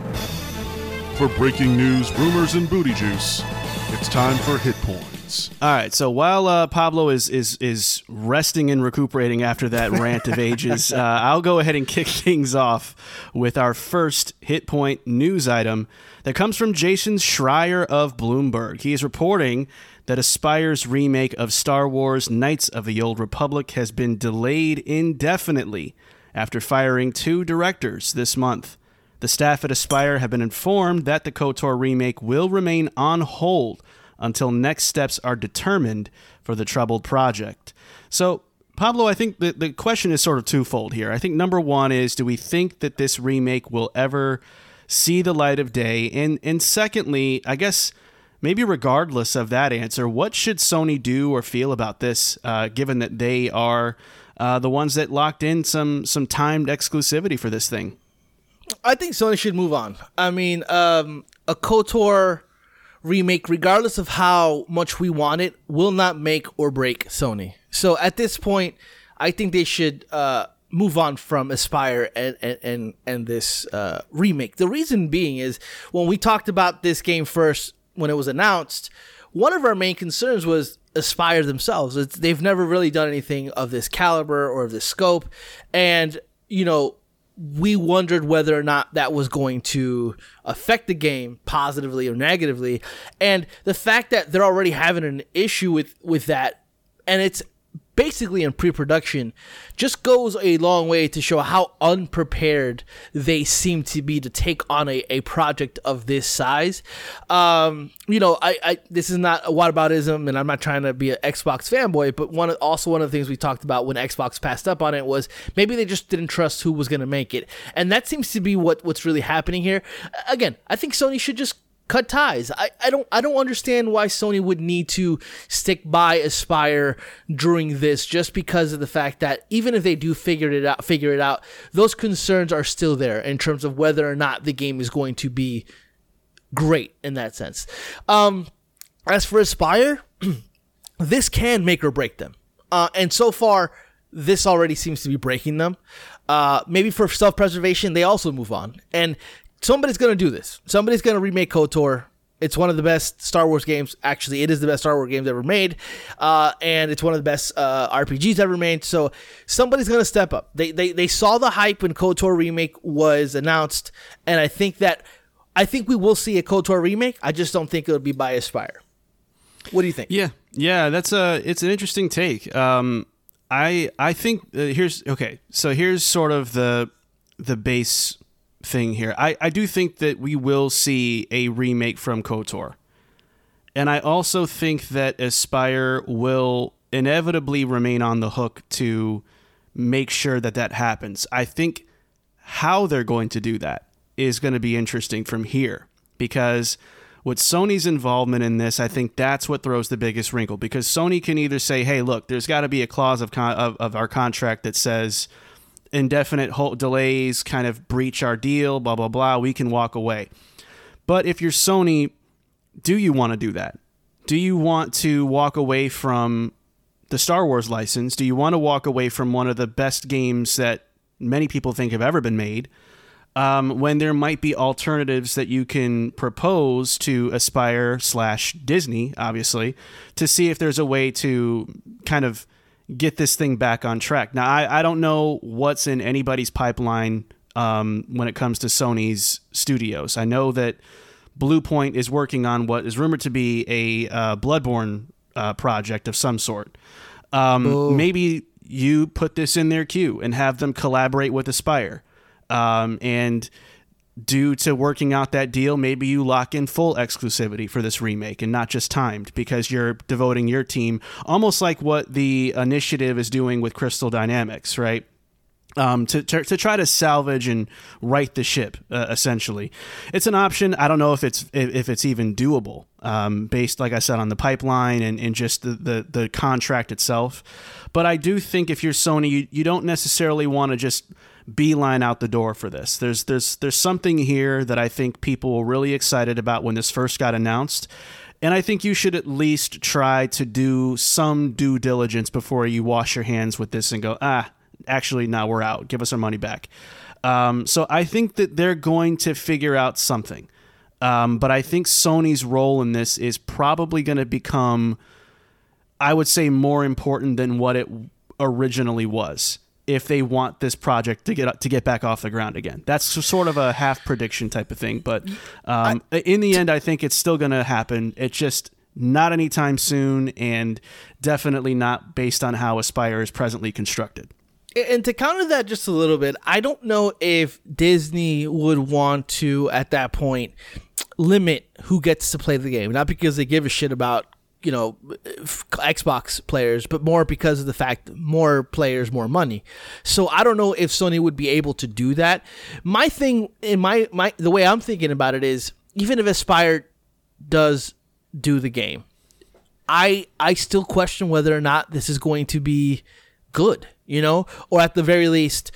B: For breaking news, rumors, and booty juice, it's time for hit points.
C: All right. So while uh, Pablo is is is resting and recuperating after that (laughs) rant of ages, uh, I'll go ahead and kick (laughs) things off with our first hit point news item that comes from Jason Schreier of Bloomberg. He is reporting that Aspyr's remake of Star Wars: Knights of the Old Republic has been delayed indefinitely after firing two directors this month. The staff at Aspyr have been informed that the KOTOR remake will remain on hold until next steps are determined for the troubled project. So, Pablo, I think the, the question is sort of twofold here. I think number one is do we think that this remake will ever see the light of day? And, and secondly, I guess maybe regardless of that answer, what should Sony do or feel about this, uh, given that they are uh, the ones that locked in some, some timed exclusivity for this thing?
D: I think Sony should move on. I mean, um, a KOTOR remake, regardless of how much we want it, will not make or break Sony. So at this point, I think they should uh, move on from Aspyr and and and, this uh, remake. The reason being is when we talked about this game first when it was announced, one of our main concerns was Aspyr themselves. It's, they've never really done anything of this caliber or of this scope, and you know we wondered whether or not that was going to affect the game positively or negatively. And the fact that they're already having an issue with with that and it's basically in pre-production just goes a long way to show how unprepared they seem to be to take on a, a project of this size. Um, you know I, I this is not a whataboutism and i'm not trying to be an xbox fanboy but one also one of the things we talked about when xbox passed up on it was maybe they just didn't trust who was going to make it. And that seems to be what what's really happening here. Again i think sony should just cut ties. I, I don't I don't understand why Sony would need to stick by Aspyr during this just because of the fact that even if they do figure it out figure it out, those concerns are still there in terms of whether or not the game is going to be great in that sense. Um as for Aspyr, (clears throat) this can make or break them. Uh, and so far, this already seems to be breaking them. Uh, maybe for self preservation, they also move on. And somebody's to do this. Somebody's to remake KOTOR. It's one of the best Star Wars games. Actually, it is the best Star Wars games ever made, uh, and it's one of the best uh, RPGs ever made. So somebody's gonna step up. They, they they saw the hype when KOTOR remake was announced, and I think that I think we will see a KOTOR remake. I just don't think it'll be by Aspyr. What do you think?
C: Yeah, yeah, that's a it's an interesting take. Um, I I think uh, here's okay. So here's sort of the the base thing here. I, I do think that we will see a remake from KOTOR. And I also think that Aspyr will inevitably remain on the hook to make sure that that happens. I think how they're going to do that is going to be interesting from here because with Sony's involvement in this, I think that's what throws the biggest wrinkle because Sony can either say, "Hey, look, there's got to be a clause of, con- of of our contract that says indefinite delays kind of breach our deal, blah, blah, blah, we can walk away. But if you're Sony, do you want to do that? Do you want to walk away from the Star Wars license? Do you want to walk away from one of the best games that many people think have ever been made? Um, when there might be alternatives that you can propose to Aspyr slash Disney, obviously, to see if there's a way to kind of get this thing back on track. Now, I, I don't know what's in anybody's pipeline um, when it comes to Sony's studios. I know that Bluepoint is working on what is rumored to be a uh, Bloodborne uh, project of some sort. Um, maybe you put this in their queue and have them collaborate with Aspyr. Um, and due to working out that deal, maybe you lock in full exclusivity for this remake and not just timed because you're devoting your team almost like what the initiative is doing with Crystal Dynamics, right? Um, to, to, to, try to salvage and right the ship, uh, essentially, it's an option. I don't know if it's if it's even doable, um, based like I said on the pipeline and, and just the, the, the contract itself. But I do think if you're Sony, you, you don't necessarily want to just beeline out the door for this. There's there's there's something here that I think people were really excited about when this first got announced. And I think you should at least try to do some due diligence before you wash your hands with this and go, ah, actually, now we're out. Give us our money back. Um, so I think that they're going to figure out something. Um, but I think Sony's role in this is probably going to become, I would say, more important than what it originally was if they want this project to get to get back off the ground again. That's sort of a half prediction type of thing, but um, I, in the end, I think it's still going to happen. It's just not anytime soon, and definitely not based on how Aspyr is presently constructed.
D: And to counter that just a little bit, I don't know if Disney would want to at that point limit who gets to play the game. Not because they give a shit about you know Xbox players, but more because of the fact more players, more money. So I don't know if Sony would be able to do that. My thing in my my the way I'm thinking about it is even if Aspyr does do the game, I I still question whether or not this is going to be good, you know, or at the very least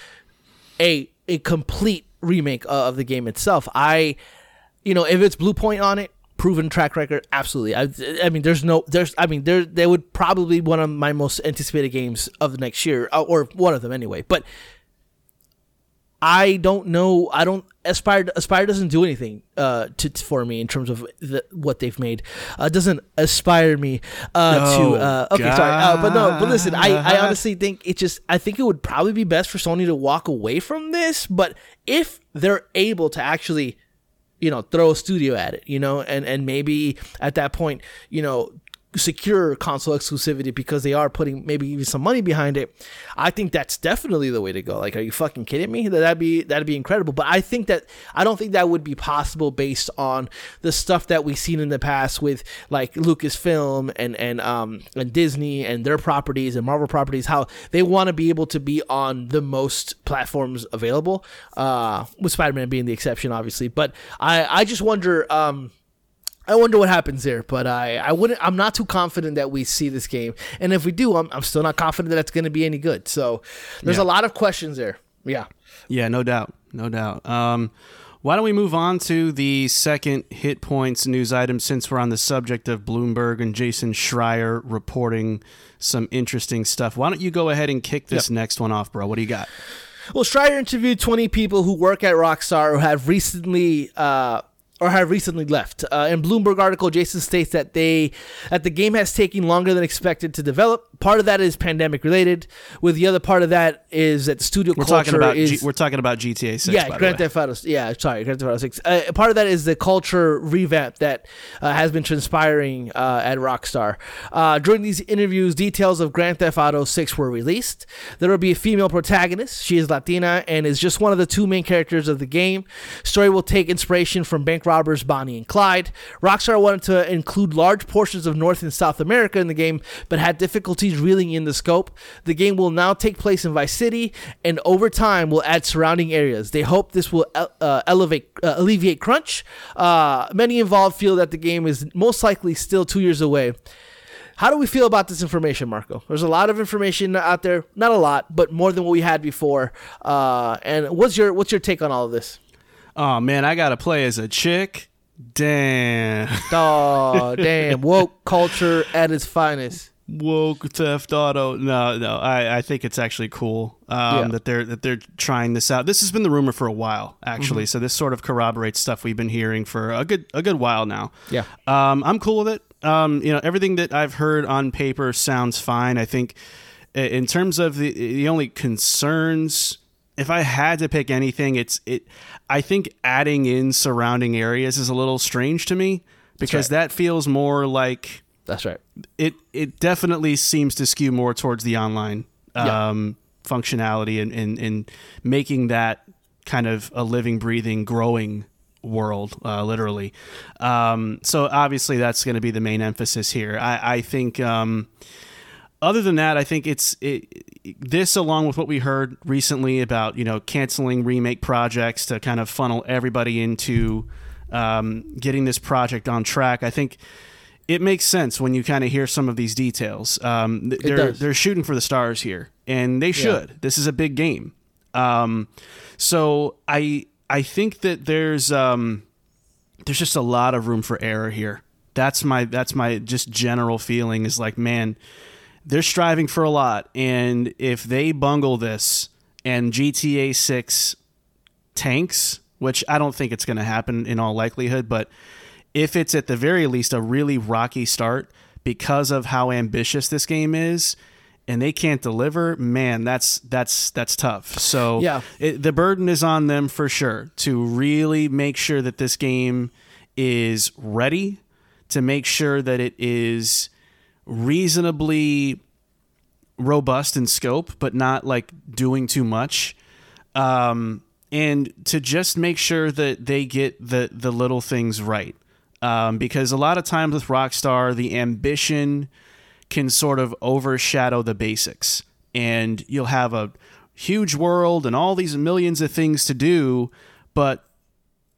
D: a a complete remake of the game itself. I you know, if it's Bluepoint on it, proven track record absolutely I, I mean there's no there's i mean there they would probably be one of my most anticipated games of the next year uh, or one of them anyway but i don't know i don't aspire. Aspyr doesn't do anything uh to for me in terms of the, what they've made uh doesn't aspire me uh to uh okay God. sorry uh, but no but listen i i honestly think it just i think it would probably be best for sony to walk away from this but if they're able to actually you know, throw a studio at it, you know, and, and maybe at that point, you know, secure console exclusivity because they are putting maybe even some money behind it. I think that's definitely the way to go. Like, are you fucking kidding me? That'd be that'd be incredible. But I think that I don't think that would be possible based on the stuff that we've seen in the past with like Lucasfilm and and um and Disney and their properties and Marvel properties. How they want to be able to be on the most platforms available. Uh, with Spider Man being the exception, obviously. But I I just wonder um I wonder what happens there, but I, I wouldn't. I'm not too confident that we see this game, and if we do, I'm, I'm still not confident that it's going to be any good. So there's
C: Yeah.
D: a lot of questions there. Yeah,
C: Yeah, no doubt, no doubt. Um, why don't we move on to the second hit points news item since we're on the subject of Bloomberg and Jason Schreier reporting some interesting stuff. Why don't you go ahead and kick this next one off, bro? What do you got?
D: Well, Schreier interviewed 20 people who work at Rockstar who have recently uh, or have recently left. Uh, in Bloomberg article, Jason states that they that the game has taken longer than expected to develop. Part of that is pandemic related. With the other part of that is that studio
C: We're
D: culture
C: talking about
D: is
C: G- we're talking about GTA Six.
D: yeah, Grand. Theft Auto. Yeah, sorry, Grand Theft Auto Six. Uh, part of that is the culture revamp that uh, has been transpiring uh, at Rockstar. Uh, during these interviews, details of Grand Theft Auto Six were released. There will be a female protagonist. She is Latina and is just one of the two main characters of the game. Story will take inspiration from bank robbers Bonnie and Clyde. Rockstar wanted to include large portions of North and South America in the game, but had difficulties reeling in the scope. The game will now take place in Vice City, and over time will add surrounding areas. They hope this will uh, elevate, uh, alleviate crunch. Uh, many involved feel that the game is most likely still two years away. How do we feel about this information, Marco? There's a lot of information out there, not a lot, but more than what we had before. Uh, and what's your what's your take on all of this?
C: Oh man, I gotta play as a chick. Damn.
D: Oh, (laughs) damn. Woke culture at its finest.
C: Woke theft auto no no i i think it's actually cool um
D: Yeah.
C: that they're that they're trying this out this has been the rumor for a while actually
D: Mm-hmm.
C: so this sort of corroborates stuff we've been hearing for a good a good while now
D: Yeah.
C: um i'm cool with it um you know everything that i've heard on paper sounds fine i think in terms of the the only concerns if i had to pick anything it's it i think adding in surrounding areas is a little strange to me because
D: right.
C: that feels more like
D: That's right.
C: it it definitely seems to skew more towards the online
D: Yeah.
C: um, functionality and, and and making that kind of a living, breathing, growing world, uh, literally. Um, so obviously that's going to be the main emphasis here. I, I think. Um, other than that, I think it's it, this, along with what we heard recently about you know canceling remake projects to kind of funnel everybody into um, getting this project on track. I think it makes sense when you kind of hear some of these details. Um, th- they're they're shooting for the stars here, and they should. This is a big game. Um, so I I think that there's um, there's just a lot of room for error here. That's my that's my just general feeling is like man, they're striving for a lot, and if they bungle this and GTA Six tanks, which I don't think it's going to happen in all likelihood, but if it's at the very least a really rocky start because of how ambitious this game is and they can't deliver man that's that's that's tough. So
D: Yeah.
C: it, the burden is on them for sure to really make sure that this game is ready to make sure that it is reasonably robust in scope but not like doing too much. Um, and to just make sure that they get the the little things right um, because a lot of times with rockstar the ambition can sort of overshadow the basics. And you'll have a huge world and all these millions of things to do but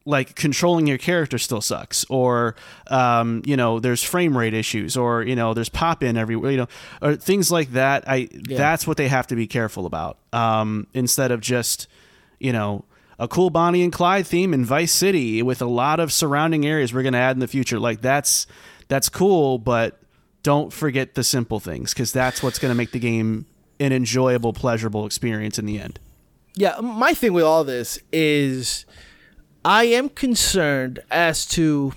C: like controlling your character still sucks. Or um, you know there's frame rate issues or you know there's pop in everywhere you know or things like that. I that's what they have to be careful about. Um, instead of just you know a cool bonnie and clyde theme in vice city with a lot of surrounding areas we're going to add in the future. Like that's that's cool but don't forget the simple things because that's what's going to make the game an enjoyable pleasurable experience in the end.
D: Yeah, my thing with all this is I am concerned as to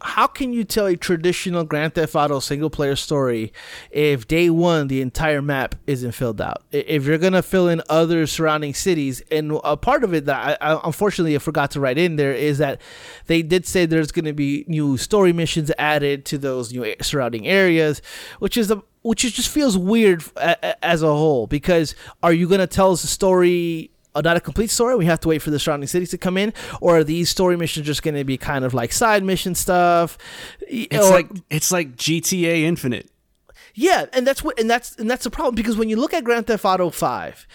D: how can you tell a traditional Grand Theft Auto single player story if day one the entire map isn't filled out? If you're gonna fill in other surrounding cities, and a part of it that I, I unfortunately I forgot to write in there is that they did say there's gonna be new story missions added to those new surrounding areas, which is a which is just feels weird as a whole because are you gonna tell us a story? Uh, not a complete story. We have to wait for the surrounding cities to come in, or are these story missions just going to be kind of like side mission stuff?
C: It's
D: or-
C: like it's like gta infinite
D: yeah, and that's what, and that's and that's the problem because when you look at Grand Theft Auto Five,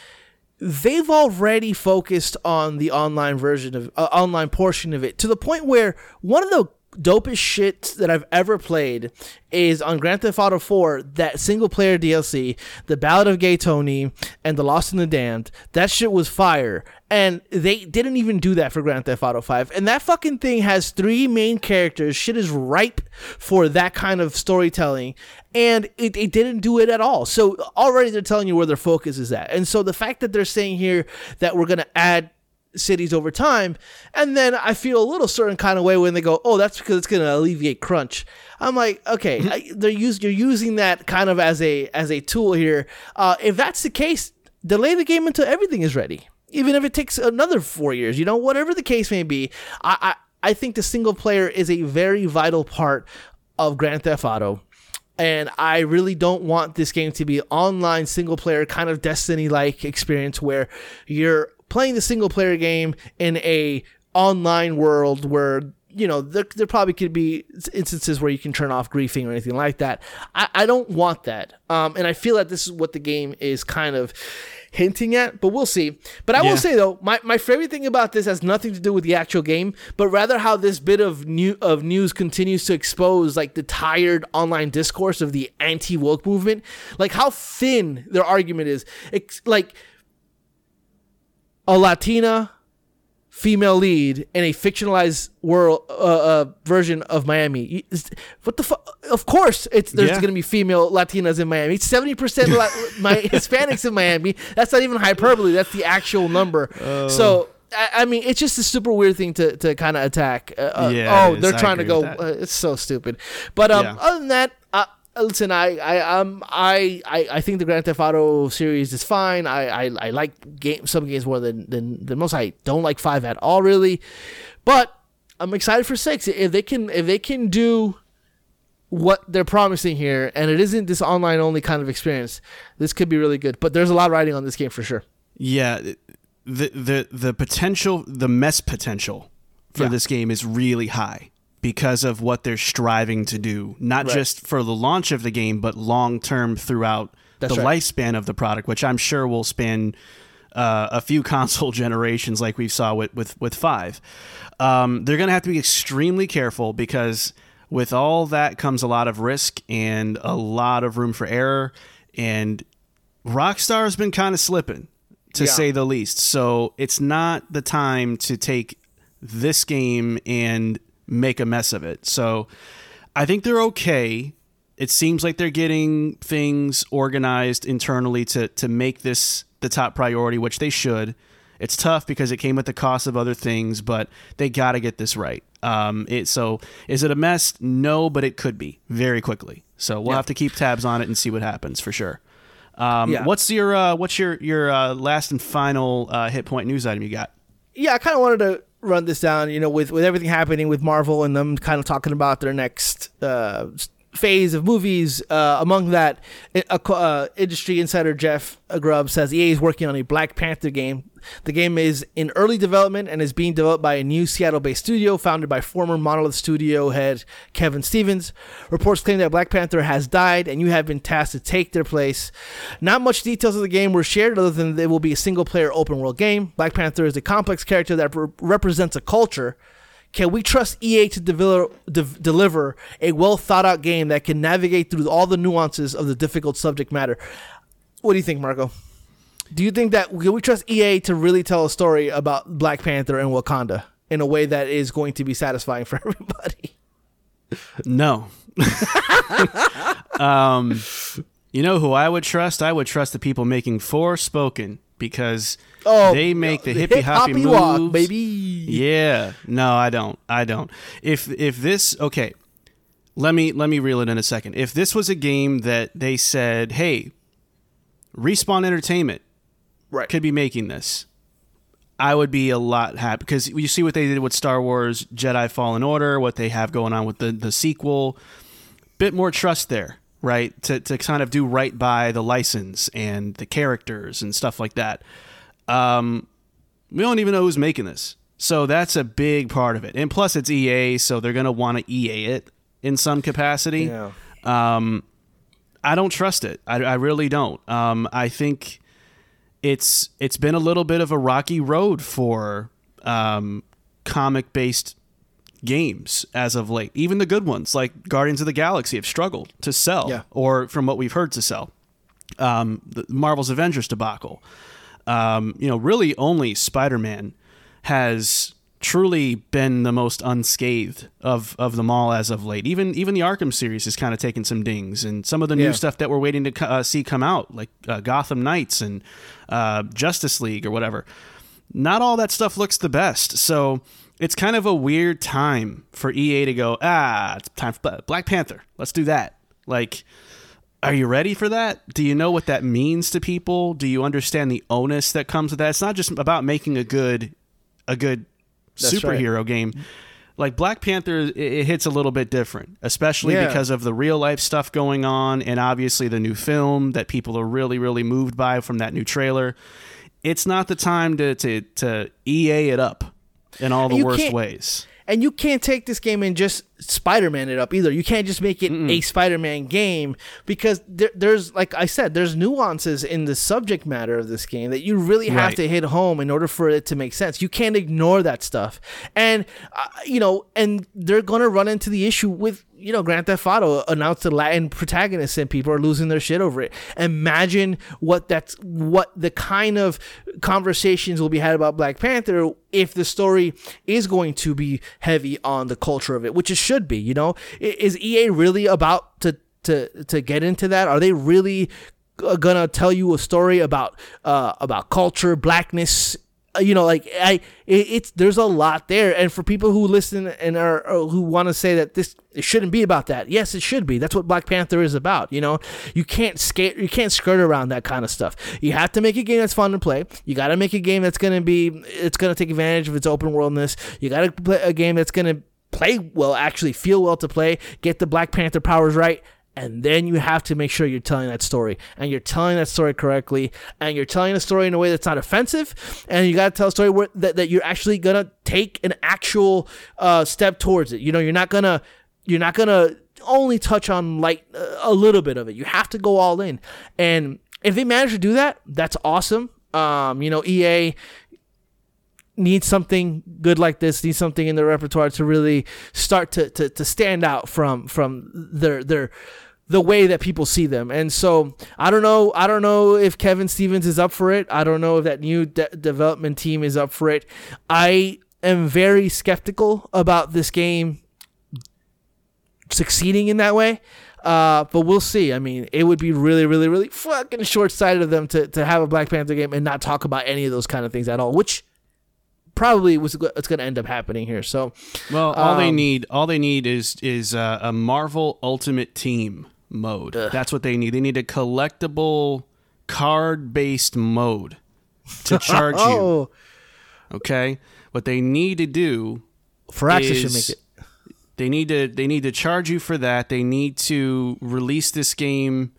D: they've already focused on the online version of uh, online portion of it to the point where one of the dopest shit that I've ever played is on Grand Theft Auto 4, that single player DLC, The Ballad of Gay Tony and The Lost and the Damned. That shit was fire. And they didn't even do that for Grand Theft Auto 5. And that fucking thing has three main characters. Shit is ripe for that kind of storytelling. And it, it didn't do it at all. So already they're telling you where their focus is at. And so the fact that they're saying here that we're going to add cities over time. And then I feel a little certain kind of way when they go, "Oh, that's because it's going to alleviate crunch." I'm like, okay, (laughs) I, they're use you're using that kind of as a as a tool here. Uh, if that's the case, delay the game until everything is ready, even if it takes another four years. You know, whatever the case may be. I I, I think the single player is a very vital part of Grand Theft Auto and I really don't want this game to be online single player kind of Destiny like experience where you're playing the single player game in a online world where you know there, there probably could be instances where you can turn off griefing or anything like that. I, I don't want that. Um, and i feel that this is what the game is kind of hinting at but we'll see. But i yeah. will say though my, my favorite thing about this has nothing to do with the actual game but rather how this bit of new of news continues to expose like the tired online discourse of the anti-woke movement. Like how thin their argument is. It's like a Latina female lead in a fictionalized world uh, uh, version of Miami. What the fuck? Of course, it's there's yeah. going to be female Latinas in Miami. It's Seventy percent (laughs) my Hispanics in Miami. That's not even hyperbole. That's the actual number. Oh. So. I, mean, it's just a super weird thing to, to kind of attack. Uh, uh yeah, oh, they're trying to go. Uh, it's so stupid. But um, yeah. other than that, listen, I I um I, I I think the Grand Theft Auto series is fine. I I, I like game some games more than, than than most. I don't like five at all, really. But I'm excited for six. If they can if they can do what they're promising here, and it isn't this online only kind of experience, this could be really good. But there's a lot riding on this game for sure.
C: Yeah, the the the potential, the mess potential for yeah. this game is really high because of what they're striving to do, not right. just for the launch of the game, but long term throughout That's the right. lifespan of the product, which I'm sure will span uh, a few (laughs) console generations, like we saw with with, with five. Um, they're going to have to be extremely careful because with all that comes a lot of risk and a lot of room for error. And Rockstar has been kind of slipping, to yeah. say the least. So it's not the time to take this game and make a mess of it. So I think they're okay. It seems like they're getting things organized internally to to make this the top priority, which they should. It's tough because it came at the cost of other things, but they got to get this right. Um, it, so is it a mess? No, but it could be very quickly. So we'll yeah. have to keep tabs on it and see what happens for sure. Um, yeah. What's your uh, what's your your uh, last and final uh, hit point news item you got?
D: Yeah, I kind of wanted to run this down. You know, with with everything happening with Marvel and them kind of talking about their next uh, phase of movies. Uh, among that, uh, industry insider Jeff Grubb says EA is working on a Black Panther game. The game is in early development and is being developed by a new Seattle-based studio founded by former Monolith Studio head Kevin Stevens. Reports claim that Black Panther has died and you have been tasked to take their place. Not much details of the game were shared other than it will be a single-player open-world game. Black Panther is a complex character that re- represents a culture can we trust EA to deliver, de- deliver a well thought out game that can navigate through all the nuances of the difficult subject matter? What do you think, Marco? Do you think that can we trust EA to really tell a story about Black Panther and Wakanda in a way that is going to be satisfying for (laughs) everybody?
C: No. (laughs) um, you know who I would trust? I would trust the people making Forspoken because oh, they make the hippy hoppy moves, walk,
D: baby.
C: Yeah, no, I don't. I don't. If if this okay, let me let me reel it in a second. If this was a game that they said, "Hey, Respawn Entertainment,
D: right,
C: could be making this," I would be a lot happy because you see what they did with Star Wars Jedi Fallen Order, what they have going on with the the sequel. Bit more trust there right? To, to kind of do right by the license and the characters and stuff like that. Um, we don't even know who's making this. So that's a big part of it. And plus, it's EA, so they're going to want to EA it in some capacity. Yeah. Um, I don't trust it. I, I really don't. Um, I think it's it's been a little bit of a rocky road for um, comic based games as of late. Even the good ones, like Guardians of the Galaxy, have struggled to sell,
D: Yeah.
C: or from what we've heard, to sell. Um, the Marvel's Avengers debacle. Um, you know, really only Spider Man has truly been the most unscathed of, of them all as of late. Even even the Arkham series has kind of taken some dings, and some of the new
D: Yeah.
C: stuff that we're waiting to uh, see come out, like uh, Gotham Knights and uh, Justice League or whatever. Not all that stuff looks the best, so it's kind of a weird time for EA to go. Ah, it's time for Black Panther. Let's do that. Like, are you ready for that? Do you know what that means to people? Do you understand the onus that comes with that? It's not just about making a good a good
D: That's right.
C: superhero game. Like Black Panther, it, it hits a little bit different, especially
D: Yeah.
C: because of the real life stuff going on, and obviously the new film that people are really, really moved by from that new trailer. It's not the time to to, to EA it up in all the worst ways.
D: And you can't take this game and just Spider-Man it up either. You can't just make it a Spider-Man game because there, there's, like I said, there's nuances in the subject matter of this game that you really have
C: Right.
D: to hit home in order for it to make sense. You can't ignore that stuff, and uh, you know, and they're gonna run into the issue with you know, Grand Theft Auto announced a Latin protagonist and people are losing their shit over it. Imagine what that's what the kind of conversations will be had about Black Panther if the story is going to be heavy on the culture of it, which it should be. You know, is EA really about to to to get into that? Are they really uh, gonna tell you a story about uh, about culture, blackness? Uh, You know, like I, it, it's there's a lot there, and for people who listen and are or who want to say that this it shouldn't be about that, yes, it should be. That's what Black Panther is about. You know, you can't skate, you can't skirt around that kind of stuff. You have to make a game that's fun to play. You got to make a game that's gonna be, it's gonna take advantage of its open worldness. You got to play a game that's gonna play well, actually feel well to play, get the Black Panther powers right, and then you have to make sure you're telling that story. And you're telling that story correctly and you're telling the story in a way that's not offensive and you got to tell a story where, that, that you're actually gonna take an actual uh, step towards it. You know you're not gonna you're not gonna only touch on light uh, a little bit of it. You have to go all in. And if they manage to do that that's awesome. Um, you know ea needs something good like this needs something in their repertoire to really start to, to, to stand out from from their their the way that people see them. And so i don't know i don't know if kevin stevens is up for it. I don't know if that new de- development team is up for it. I am very skeptical about this game succeeding in that way uh, but we'll see. I mean, it would be really, really, really fucking short sighted of them to, to have a Black Panther game and not talk about any of those kind of things at all, which probably was it's going to end up happening here. So,
C: Well, all they
D: Um,
C: need, all they need is is uh, a Marvel Ultimate Team mode. That's what they need. They need a collectible card-based mode to charge you. (laughs)
D: oh,
C: Okay, what they need to do
D: Firaxis should make it.
C: They need to they need to charge you for that. They need to release this game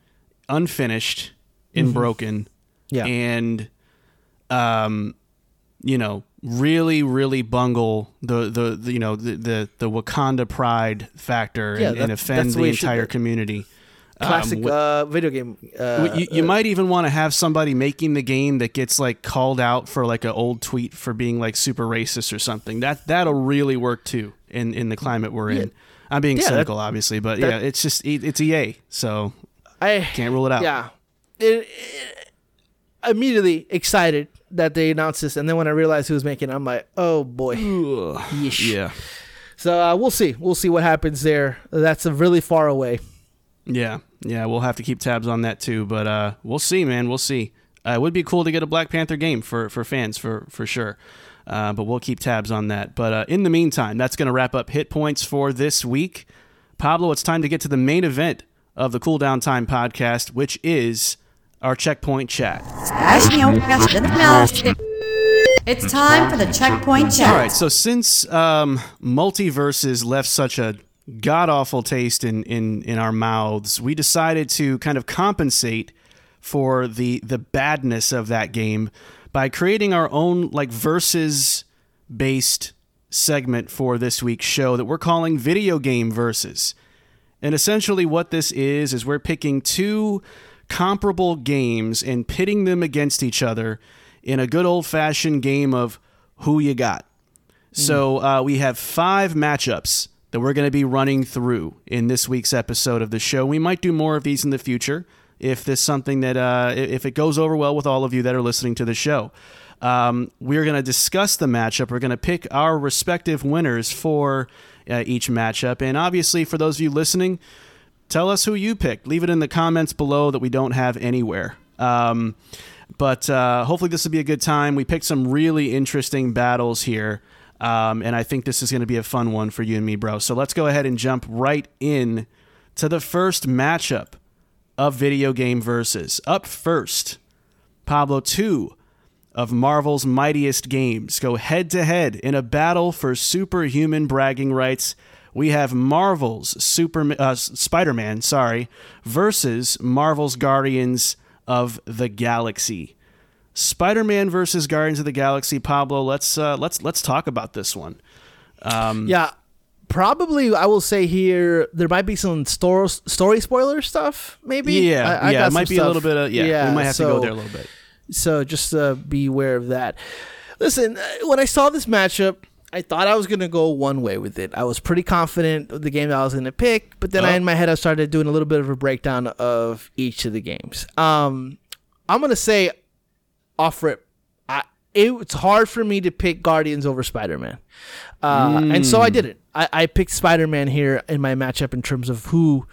C: unfinished and broken
D: Mm-hmm. Yeah.
C: and um you know really really bungle the the, the you know the, the the Wakanda pride factor
D: Yeah,
C: and,
D: that-
C: and offend
D: the
C: the
D: should
C: entire community. Um,
D: Classic
C: wh-
D: uh, video game. Uh,
C: you, you might even want to have somebody making the game that gets like called out for like an old tweet for being like super racist or something. That that'll really work too in in the climate we're in. I'm being
D: Yeah, that-
C: cynical, obviously, but yeah, it's just it- it's EA, so
D: I
C: can't rule it out.
D: yeah. It, it- immediately excited that they announced this, and then when I realized who was making, it, I'm like, oh boy.
C: Yeah,
D: So uh, we'll see. We'll see what happens there. That's really far away.
C: yeah, yeah. We'll have to keep tabs on that too, but uh, we'll see, man. We'll see. Uh, it would be cool to get a Black Panther game for for fans for for sure. Uh, but we'll keep tabs on that. But uh, in the meantime, that's going to wrap up hit points for this week. Pablo, it's time to get to the main event of the Cool Down Time podcast, which is our checkpoint chat.
A: It's time for the checkpoint chat.
C: All right, so since um, MultiVersus left such a god awful taste in, in, in our mouths, we decided to kind of compensate for the the badness of that game by creating our own like versus based segment for this week's show that we're calling video game versus. And essentially, what this is, is we're picking two comparable games and pitting them against each other in a good old fashioned game of who you got. So uh, we have five matchups that we're going to be running through in this week's episode of the show. We might do more of these in the future if this something that uh, if it goes over well with all of you that are listening to the show. Um, we're going to discuss the matchup. We're going to pick our respective winners for uh, each matchup, and obviously for those of you listening, tell us who you picked. Leave it in the comments below that we don't have anywhere. Um, but uh, hopefully this will be a good time. We picked some really interesting battles here. Um, and I think this is going to be a fun one for you and me, bro. So let's go ahead and jump right in to the first matchup of video game versus. Up first, Pablo 2 of Marvel's mightiest games go head to head in a battle for superhuman bragging rights. We have Marvel's Super uh, Spider-Man, sorry, versus Marvel's Guardians of the Galaxy. Spider-Man versus Guardians of the Galaxy. Pablo, let's uh, let's let's talk about this one. Um,
D: Yeah, probably I will say here there might be some story story spoiler stuff. Maybe
C: yeah,
D: I, I
C: yeah, it might be a little bit of yeah. we might have to go there a little bit.
D: So just uh, be aware of that. Listen, uh, when I saw this matchup, I thought I was gonna go one way with it. I was pretty confident of the game that I was gonna pick, but then I,
C: Oh.
D: in my head I started doing a little bit of a breakdown of each of the games. Um, I'm gonna say off rip, I, it, it's hard for me to pick Guardians over Spider Man, uh, and so I did it. I, I picked Spider Man here in my matchup in terms of who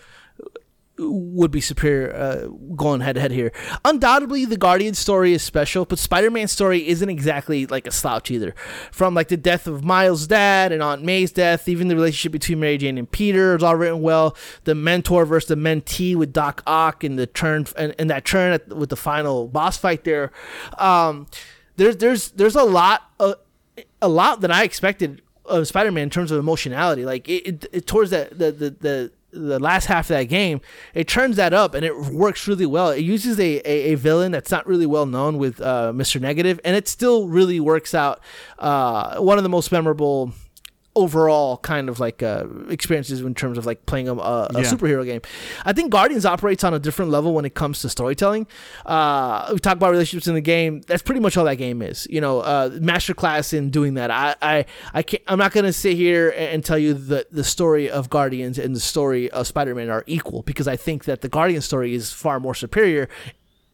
D: would be superior uh, going head to head here. Undoubtedly, the Guardian story is special, but Spider-Man's story isn't exactly like a slouch either. From like the death of Miles' dad and Aunt May's death, even the relationship between Mary Jane and Peter is all written well. The mentor versus the mentee with Doc Ock and the turn and, and that turn at, with the final boss fight there. Um, there's there's there's a lot of a lot that I expected of Spider-Man in terms of emotionality. Like it, it, it towards that the, the the the last half of that game, it turns that up and it works really well. It uses a, a, a villain that's not really well known with uh, Mr. Negative, and it still really works out. Uh, one of the most memorable overall kind of like uh, experiences in terms of like playing a, a,
C: Yeah.
D: superhero game. I think Guardians operates on a different level when it comes to storytelling. Uh, we talk about relationships in the game. That's pretty much all that game is. You know, uh, masterclass in doing that. I I, I can't, I'm not gonna sit here and tell you that the story of Guardians and the story of Spider-Man are equal because I think that the Guardian story is far more superior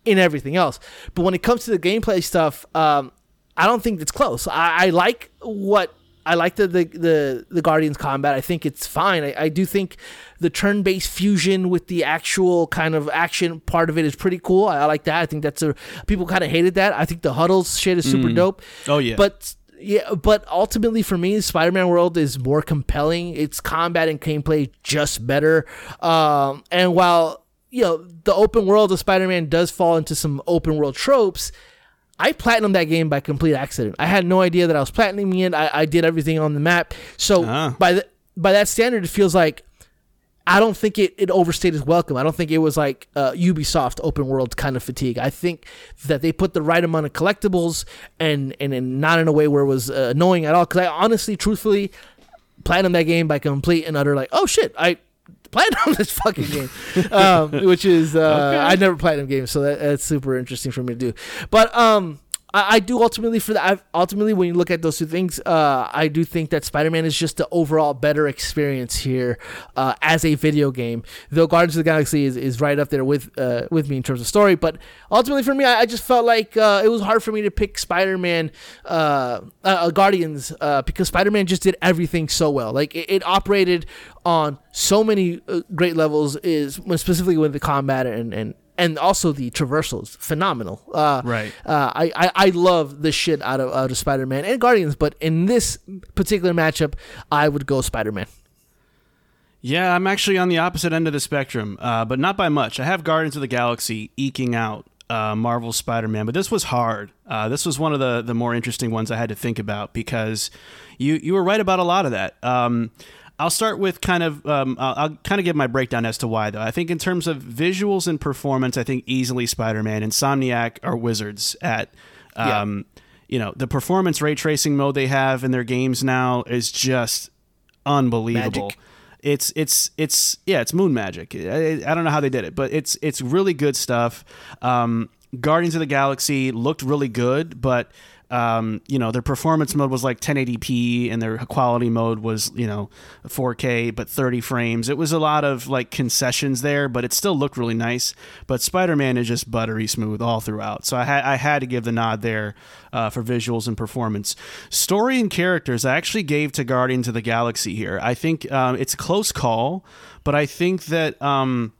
D: in everything else. But when it comes to the gameplay stuff, um, I don't think it's close. I, I like what I like the, the the the Guardians combat. I think it's fine. I, I do think the turn-based fusion with the actual kind of action part of it is pretty cool. I, I like that. I think that's a people kind of hated that. I think the huddles shit is super dope.
C: Oh, yeah.
D: But yeah, but ultimately for me, Spider-Man World is more compelling. Its combat and gameplay just better. Um, and while you know the open world of Spider-Man does fall into some open world tropes, I platinumed that game by complete accident. I had no idea that I was platinuming it. I, I did everything on the map. So
C: Ah.
D: by the, by that standard, it feels like I don't think it, it overstayed its welcome. I don't think it was like uh, Ubisoft open world kind of fatigue. I think that they put the right amount of collectibles and and, and not in a way where it was uh, annoying at all. Because I honestly, truthfully, platinum that game by complete and utter like, oh shit, I platinum (laughs) this fucking game, (laughs) um, which is uh, I never platinum games, so that, that's super interesting for me to do. But um, I, I do ultimately for that. Ultimately, when you look at those two things, uh, I do think that Spider Man is just the overall better experience here uh, as a video game. Though Guardians of the Galaxy is, is right up there with uh, with me in terms of story, but ultimately for me, I, I just felt like uh, it was hard for me to pick Spider Man, uh, uh, Guardians, because Spider Man just did everything so well. Like it, it operated on so many great levels, is specifically with the combat and and and also the traversals, phenomenal. Uh,
C: Right.
D: Uh, I, I I love the shit out of out of Spider Man and Guardians, but in this particular matchup, I would go Spider Man.
C: Yeah, I'm actually on the opposite end of the spectrum, uh, but not by much. I have Guardians of the Galaxy eking out uh, Marvel Spider-Man, but this was hard. Uh, this was one of the the more interesting ones I had to think about because you you were right about a lot of that. Um, I'll start with kind of um, I'll, I'll kind of give my breakdown as to why though. I think in terms of visuals and performance, I think easily Spider-Man, Insomniac are wizards at. Um, You know the performance ray tracing mode they have in their games now is just unbelievable.
D: Magic.
C: It's it's it's yeah, it's moon magic. I, I don't know how they did it, but it's it's really good stuff. Um, Guardians of the Galaxy looked really good, but um, you know, their performance mode was like 1080p and their quality mode was, you know, 4K but 30 frames. It was a lot of like concessions there, but it still looked really nice. But Spider-Man is just buttery smooth all throughout. So I had I had to give the nod there uh, for visuals and performance. Story and characters, I actually gave to Guardians of the Galaxy here. I think um, it's a close call, but I think that um,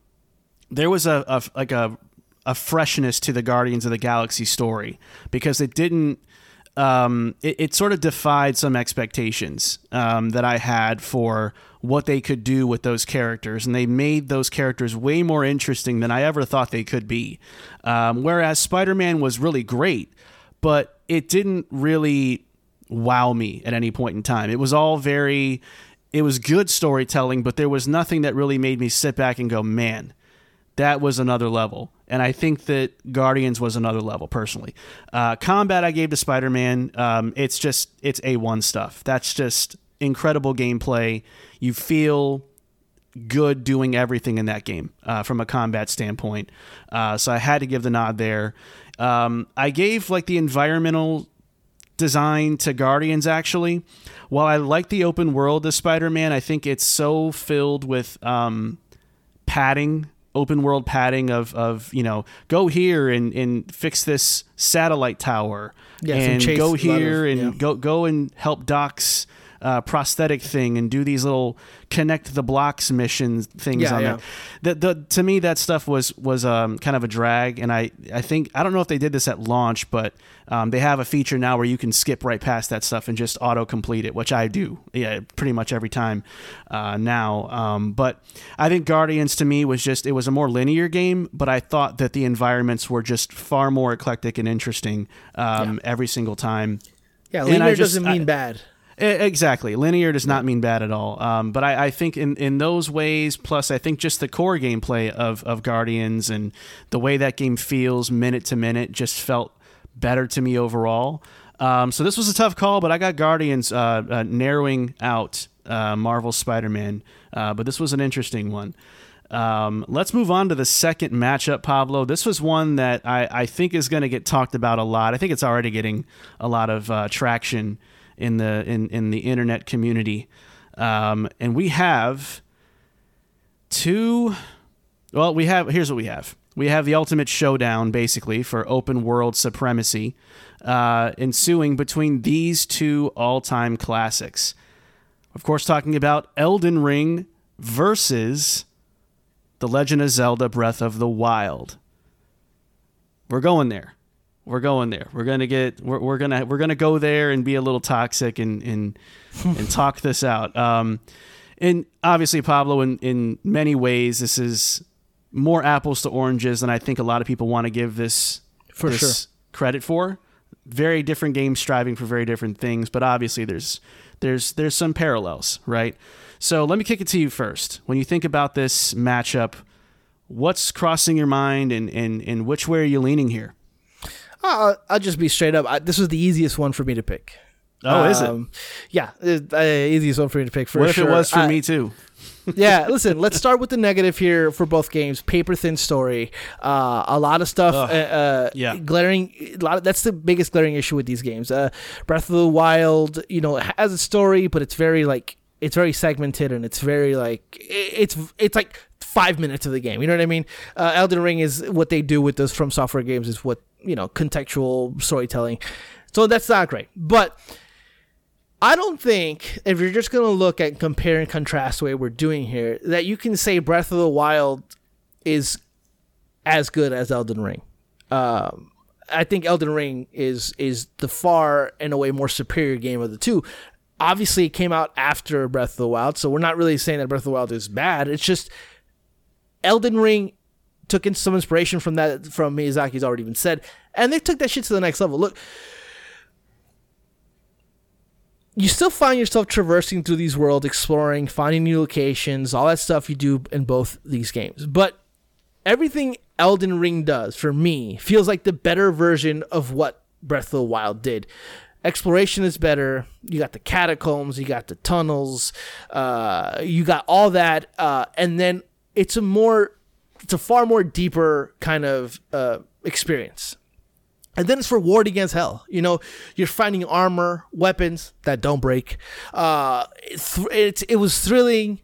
C: there was a, a like a a freshness to the Guardians of the Galaxy story because it didn't. Um, it, it sort of defied some expectations um, that I had for what they could do with those characters, and they made those characters way more interesting than I ever thought they could be. Um, whereas Spider Man was really great, but it didn't really wow me at any point in time. It was all very, it was good storytelling, but there was nothing that really made me sit back and go, man, that was another level. And I think that Guardians was another level personally. Uh, combat I gave to Spider Man. Um, it's just it's a one stuff. That's just incredible gameplay. You feel good doing everything in that game uh, from a combat standpoint. Uh, so I had to give the nod there. Um, I gave like the environmental design to Guardians actually. While I like the open world of Spider Man, I think it's so filled with um, padding open world padding of of you know go here and and fix this satellite tower
D: Yeah,
C: and go here
D: of-
C: and
D: yeah.
C: go go and help Doc's uh, prosthetic thing and do these little connect the blocks missions things
D: Yeah,
C: on
D: yeah.
C: there. The, the to me that stuff was was um, kind of a drag, and I I think I don't know if they did this at launch, but um, they have a feature now where you can skip right past that stuff and just auto complete it, which I do, yeah, pretty much every time uh, now. Um, but I think Guardians to me was just it was a more linear game, but I thought that the environments were just far more eclectic and interesting um, every single time.
D: Yeah, linear
C: just-
D: doesn't mean
C: I-
D: bad.
C: Exactly. Linear does not mean bad at all. Um, but I, I think in, in those ways, plus I think just the core gameplay of, of Guardians and the way that game feels minute to minute just felt better to me overall. Um, so this was a tough call, but I got Guardians uh, uh, narrowing out uh, Marvel Spider Man. Uh, but this was an interesting one. Um, let's move on to the second matchup, Pablo. This was one that I, I think is going to get talked about a lot. I think it's already getting a lot of uh, traction in the in, in the internet community. Um, and we have two well, we have here's what we have. We have the ultimate showdown basically for open world supremacy uh, ensuing between these two all-time classics. Of course, talking about Elden Ring versus The Legend of Zelda Breath of the Wild. We're going there. We're going there. We're gonna get. We're, we're gonna. We're gonna go there and be a little toxic and and (laughs) and talk this out. Um, and obviously, Pablo, in in many ways, this is more apples to oranges than I think a lot of people want to give this
D: For
C: this
D: sure.
C: credit for. Very different games striving for very different things, but obviously there's there's there's some parallels, right? So let me kick it to you first. When you think about this matchup, what's crossing your mind and and, and which way are you leaning here?
D: Uh, I'll just be straight up. I, this was the easiest one for me to pick.
C: Oh, is it?
D: Um, Yeah, it- uh, easiest one for me to pick for
C: What if
D: sure.
C: it was for
D: I-
C: me too? (laughs)
D: yeah, (laughs) listen, let's start with the negative here for both games. Paper thin story. Uh, a lot of stuff. Uh, uh,
C: yeah.
D: Glaring. A lot of, that's the biggest glaring issue with these games. Uh, Breath of the Wild, you know, has a story, but it's very like it's very segmented and it's very like it's it's like five minutes of the game. You know what I mean? Uh, Elden Ring is what they do with those FromSoftware games is what you know contextual storytelling. So that's not great, but. I don't think if you're just gonna look at compare and contrast the way we're doing here, that you can say Breath of the Wild is as good as Elden Ring. Um, I think Elden Ring is is the far and away more superior game of the two. Obviously, it came out after Breath of the Wild, so we're not really saying that Breath of the Wild is bad. It's just Elden Ring took in some inspiration from that from Miyazaki's already been said, and they took that shit to the next level. Look, you still find yourself traversing through these worlds, exploring, finding new locations, all that stuff you do in both these games. But everything Elden Ring does for me feels like the better version of what Breath of the Wild did. Exploration is better. You got the catacombs, you got the tunnels, uh, you got all that, uh, and then it's a more, it's a far more deeper kind of uh, experience. and then it's rewarding as hell. You know, you're finding armor, weapons that don't break. Uh, it's, it's it was thrilling.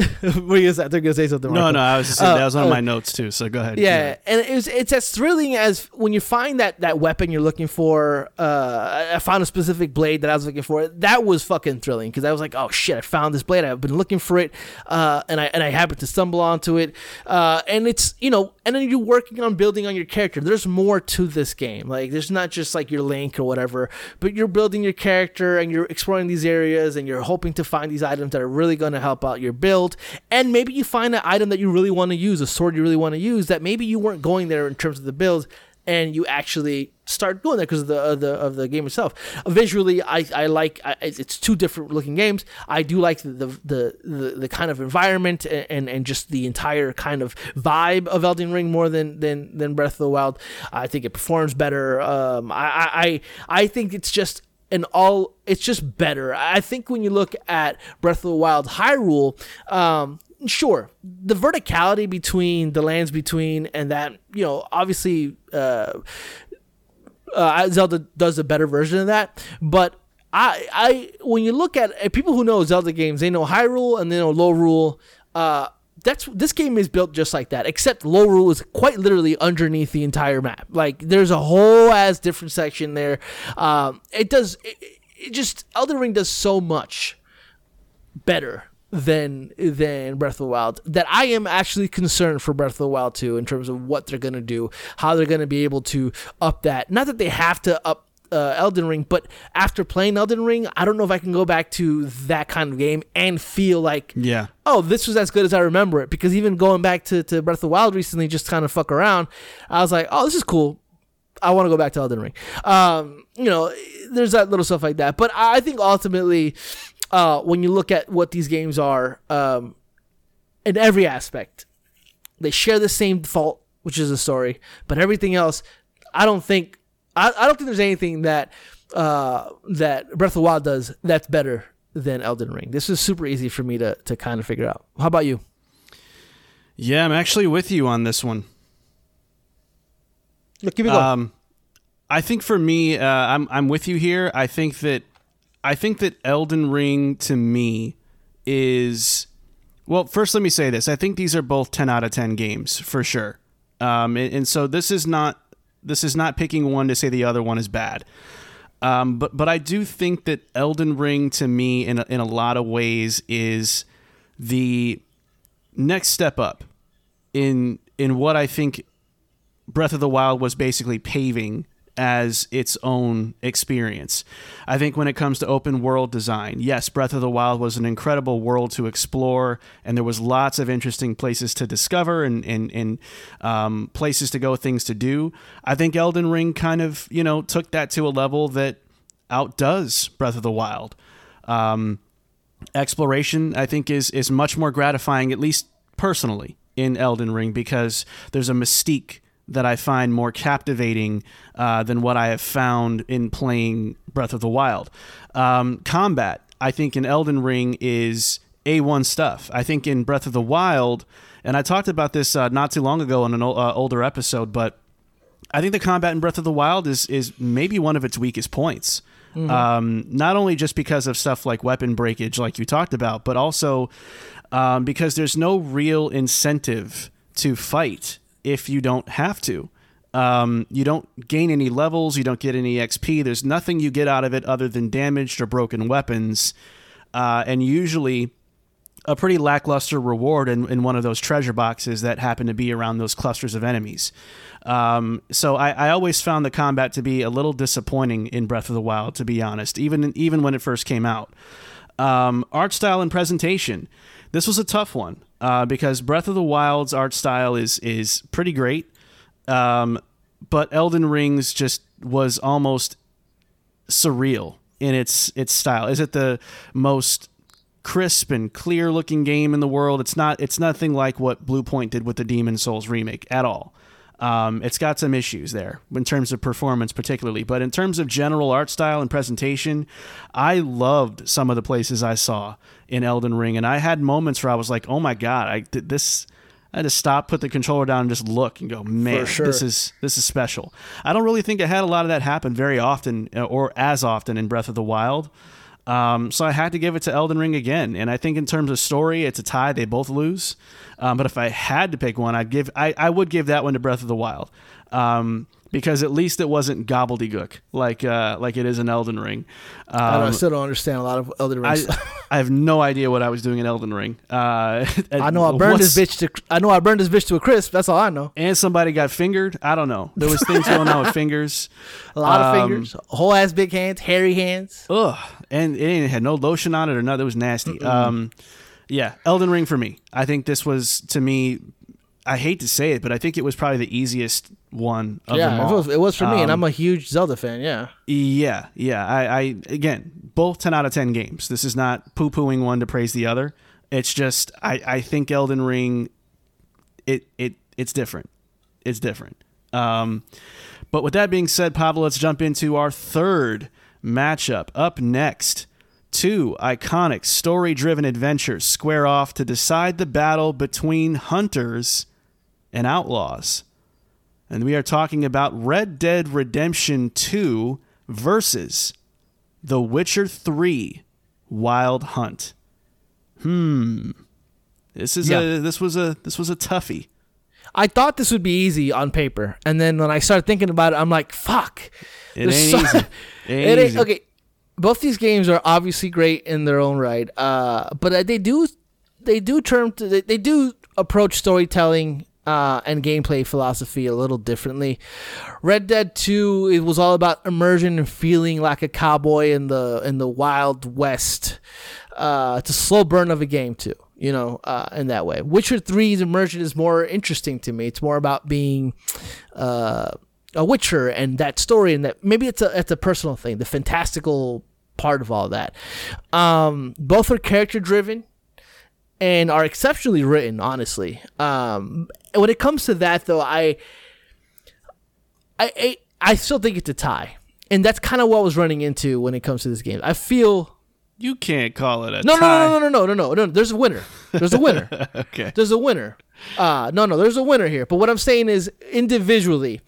D: (laughs) what are you gonna say? They're gonna say something.
C: No,
D: Marco.
C: no, I was just saying,
D: Uh,
C: that was one of
D: uh,
C: my notes too. So go ahead.
D: yeah, and it's it's as thrilling as when you find that that weapon you're looking for. Uh, I found a specific blade that I was looking for. That was fucking thrilling because I was like, oh shit, I found this blade. I've been looking for it, uh, and I and I happened to stumble onto it. Uh, and it's you know, and then you're working on building on your character. There's more to this game. Like there's not just like your link or whatever, but you're building your character and you're exploring these areas and you're hoping to find these items that are really going to help out your build. And maybe you find an item that you really want to use, a sword you really want to use that maybe you weren't going there in terms of the build, and you actually start going there because of the of the of the game itself. Visually, I I like I, it's two different looking games. I do like the the the, the, kind of environment and, and and just the entire kind of vibe of Elden Ring more than than than Breath of the Wild. I think it performs better. Um, I I I think it's just an all it's just better. I think when you look at Breath of the Wild Hyrule, um, sure, the verticality between the lands between and that, you know, obviously uh, uh, Zelda does a better version of that, but I, I, when you look at people who know Zelda games, they know Hyrule and they know Lorule. Uh, that's this game is built just like that, except Lorule is quite literally underneath the entire map. Like there's a whole ass different section there. Um, it does, it, it just Elden Ring does so much better than than Breath of the Wild that I am actually concerned for Breath of the Wild 2 in terms of what they're going to do, how they're going to be able to up that. Not that they have to up uh, Elden Ring, but after playing Elden Ring, I don't know if I can go back to that kind of game and feel like
C: Yeah.
D: oh, this was as good as I remember it. Because even going back to, to Breath of the Wild recently, just kind of fuck around, I was like, oh, this is cool. I want to go back to Elden Ring. Um, you know, there's that little stuff like that. But I think ultimately, uh, when you look at what these games are, um, in every aspect, they share the same fault, which is the story. But everything else, I don't think, I, I don't think there's anything that uh, that Breath of the Wild does that's better than Elden Ring. This is super easy for me to to kind of figure out. How about you?
C: Yeah, I'm actually with you on this one.
D: Look, keep it going.
C: Um, I think for me, uh, I'm I'm with you here. I think that I think that Elden Ring to me is well. First, let me say this. I think these are both 10 out of 10 games for sure. Um, and, and so this is not this is not picking one to say the other one is bad. Um, but but I do think that Elden Ring to me in a, in a lot of ways is the next step up in in what I think Breath of the Wild was basically paving as its own experience. I think when it comes to open world design, yes, Breath of the Wild was an incredible world to explore, and there was lots of interesting places to discover and and, and um, places to go, things to do. I think Elden Ring kind of you know took that to a level that outdoes Breath of the Wild. Um, exploration, I think, is is much more gratifying, at least personally, in Elden Ring because there's a mystique that I find more captivating uh, than what I have found in playing Breath of the Wild. Um, combat, I think, in Elden Ring is A1 stuff. I think in Breath of the Wild, and I talked about this uh, not too long ago in an uh, older episode, but I think the combat in Breath of the Wild is is maybe one of its weakest points. Um, not only just because of stuff like weapon breakage, like you talked about, but also um, because there's no real incentive to fight if you don't have to. Um, you don't gain any levels, you don't get any XP. There's nothing you get out of it other than damaged or broken weapons, uh, and usually a pretty lackluster reward in, in one of those treasure boxes that happen to be around those clusters of enemies. Um, so I, I always found the combat to be a little disappointing in Breath of the Wild, to be honest, even even when it first came out. Um, art style and presentation. This was a tough one uh, because Breath of the Wild's art style is is pretty great, um, but Elden Ring's just was almost surreal in its its style. Is it the most crisp and clear looking game in the world? It's not. It's nothing like what Bluepoint did with the Demon Souls remake at all. Um, it's got some issues there in terms of performance, particularly, but in terms of general art style and presentation, I loved some of the places I saw in Elden Ring, and I had moments where I was like, "Oh my god, I did this." I had to stop, put the controller down, and just look and go, man,
D: sure.
C: this is this is special. I don't really think I had a lot of that happen very often uh, or as often in Breath of the Wild. Um, so I had to give it to Elden Ring again, and I think in terms of story, it's a tie. They both lose. Um, but if I had to pick one, I'd give I, I would give that one to Breath of the Wild. Um, because at least it wasn't gobbledygook like uh, like it is in Elden Ring.
D: I, don't, I
C: Um,
D: still don't understand a lot of Elden Ring
C: I. I have no idea what I was doing in Elden Ring. Uh, (laughs)
D: I know I burned this bitch to. I know I burned this bitch to a crisp. That's all I know.
C: and somebody got fingered. I don't know. There was things going on with (laughs) fingers.
D: A lot of
C: Um,
D: fingers, whole ass big hands, hairy hands.
C: Ugh, and it ain't- had no lotion on it or nothing. It was nasty. Um, yeah, Elden Ring for me. I think this was to me. I hate to say it, but I think it was probably the easiest one of them
D: yeah, it was, it was for me, and
C: Um,
D: I'm a huge Zelda fan. Yeah,
C: Yeah, yeah. I, I again, both ten out of ten games. This is not poo pooing one to praise the other. It's just I, I think Elden Ring, it it it's different. It's different. Um, but with that being said, Pablo, let's jump into our third matchup. Up next, two iconic story-driven adventures square off to decide the battle between hunters and outlaws. And we are talking about Red Dead Redemption 2 versus The Witcher 3 Wild Hunt. Hmm. This is
D: Yeah.
C: a this was a this was a toughie.
D: I thought this would be easy on paper, and then when I started thinking about it, I'm like, "Fuck,
C: It ain't
D: so-
C: easy. (laughs) It ain't
D: It ain't,
C: easy.
D: okay, both these games are obviously great in their own right, uh, but they do they do term to, they, they do approach storytelling uh, and gameplay philosophy a little differently. Red Dead Two it was all about immersion and feeling like a cowboy in the in the wild west. Uh, it's a slow burn of a game too, you know, uh, in that way. Witcher 3's immersion is more interesting to me. It's more about being uh, a Witcher and that story, and that maybe it's a it's a personal thing, the fantastical part of all that. Um, both are character driven and are exceptionally written, honestly. Um, when it comes to that, though, I I I, I still think it's a tie, and that's kind of what I was running into when it comes to this game. I feel.
C: You can't call it a
D: No, no,
C: tie.
D: no, no, no, no, no, no, no. There's a winner. There's a winner. (laughs)
C: Okay.
D: There's a winner. Uh, no, no, there's a winner here. But what I'm saying is, individually,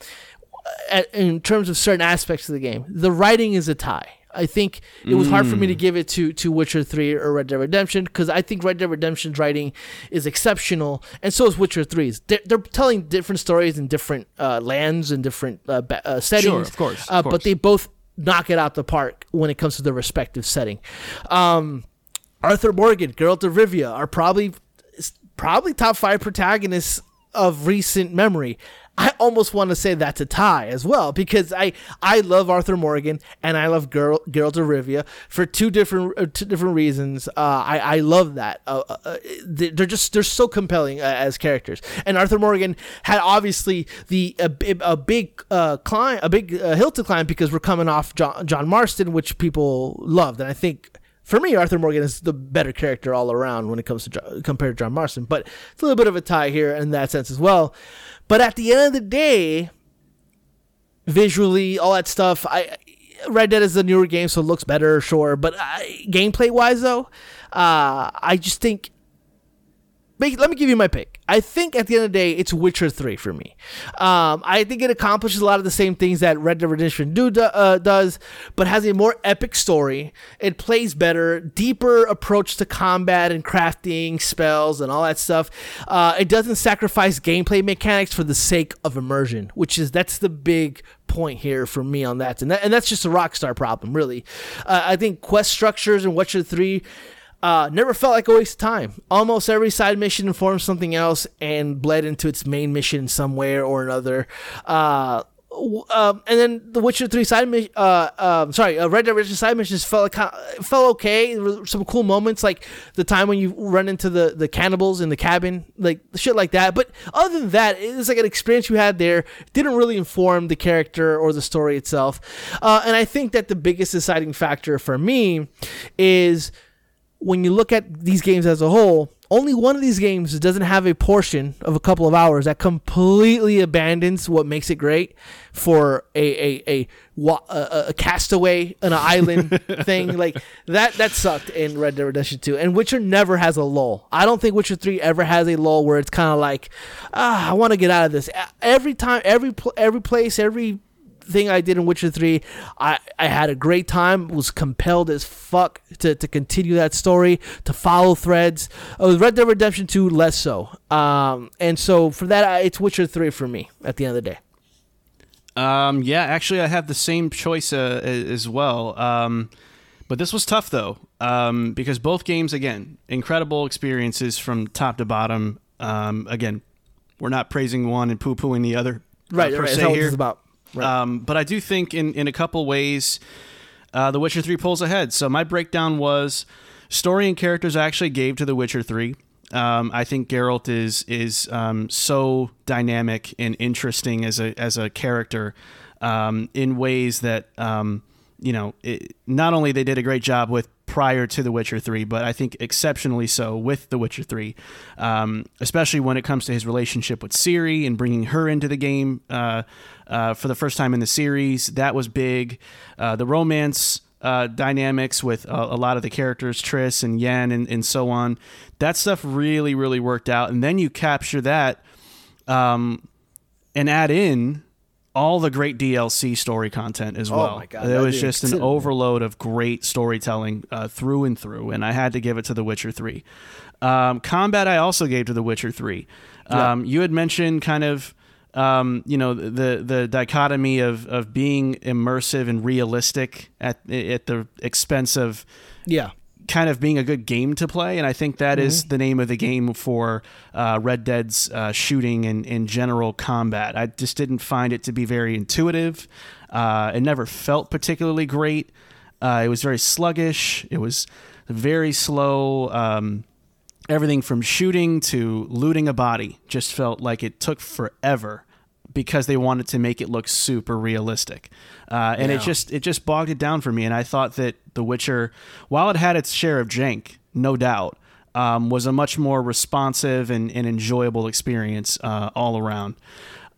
D: at, in terms of certain aspects of the game, the writing is a tie. I think it was hard for me to give it to to Witcher Three or Red Dead Redemption because I think Red Dead Redemption's writing is exceptional, and so is Witcher 3's. They're, they're telling different stories in different uh, lands and different uh, uh, settings.
C: of course, of
D: uh,
C: course.
D: But they both knock it out the park when it comes to their respective setting. Um, Arthur Morgan, Geralt of Rivia are probably probably top five protagonists of recent memory. I almost want to say that's a tie as well because I I love Arthur Morgan and I love Geralt, Geralt of Rivia for two different uh, two different reasons. Uh, I I love that. Uh, uh, uh, they're just they're so compelling uh, as characters. And Arthur Morgan had obviously the a, a big climb a big hill to climb because we're coming off John, John Marston, which people loved, and I think for me, Arthur Morgan is the better character all around when it comes to compared to John Marston. But it's a little bit of a tie here in that sense as well. But at the end of the day, visually, all that stuff, I Red Dead is a newer game, so it looks better, sure. But I, gameplay wise, though, uh, I just think. Let me give you my pick. I think at the end of the day, it's Witcher 3 for me. Um, I think it accomplishes a lot of the same things that Red Dead Redemption do, uh, does, but has a more epic story. It plays better, deeper approach to combat and crafting spells and all that stuff. Uh, it doesn't sacrifice gameplay mechanics for the sake of immersion, which is that's the big point here for me on that, and that, and that's just a Rockstar problem, really. Uh, I think quest structures in Witcher 3 uh, never felt like a waste of time. Almost every side mission informed something else and bled into its main mission somewhere or another. Uh, um, and then the Witcher Three side mission, uh, um, sorry, uh, Red Dead Redemption side missions felt like, felt okay. There were some cool moments, like the time when you run into the the cannibals in the cabin, like shit like that. But other than that, it was like an experience you had there. Didn't really inform the character or the story itself. Uh, and I think that the biggest deciding factor for me is when you look at these games as a whole, only one of these games doesn't have a portion of a couple of hours that completely abandons what makes it great for a a a, a, a castaway on an island (laughs) thing like that. That sucked in Red Dead Redemption 2. And Witcher never has a lull. I don't think Witcher 3 ever has a lull where it's kind of like, ah, I want to get out of this. Every time, every every place, every thing I did in Witcher 3, I, I had a great time, was compelled as fuck to, to continue that story, to follow threads. With Red Dead Redemption 2, less so. Um, and so for that, I, it's Witcher 3 for me at the end of the day.
C: Um, yeah, actually, I have the same choice uh, as well. Um, but this was tough, though, um, because both games, again, incredible experiences from top to bottom. Um, again, we're not praising one and poo pooing the other.
D: Uh, right, uh, right. That's what this is about.
C: Right. Um, but I do think in, in a couple ways, uh, The Witcher 3 pulls ahead. So my breakdown was story and characters I actually gave to The Witcher 3. Um, I think Geralt is is um, so dynamic and interesting as a as a character um, in ways that um, you know it, not only they did a great job with prior to The Witcher 3, but I think exceptionally so with The Witcher 3, um, especially when it comes to his relationship with Ciri and bringing her into the game uh, uh, for the first time in the series. That was big. Uh, the romance uh, dynamics with a, a, lot of the characters, Triss and Yen and, and so on. That stuff really, really worked out. And then you capture that um, and add in all the great DLC story content as oh well. Oh my God, it was just an overload of great storytelling uh, through and through, and I had to give it to The Witcher Three. Um, combat, I also gave to The Witcher Three. Um, yeah. You had mentioned kind of. Um, you know the the dichotomy of, of being immersive and realistic at at the expense of
D: yeah
C: kind of being a good game to play. And I think that mm-hmm. is the name of the game for uh, Red Dead's uh, shooting and in general combat. I just didn't find it to be very intuitive. Uh, it never felt particularly great. Uh, it was very sluggish. It was very slow. Um, everything from shooting to looting a body just felt like it took forever because they wanted to make it look super realistic, uh, and yeah. it just it just bogged it down for me. And I thought that The Witcher, while it had its share of jank, no doubt, um, was a much more responsive and, and enjoyable experience uh, all around.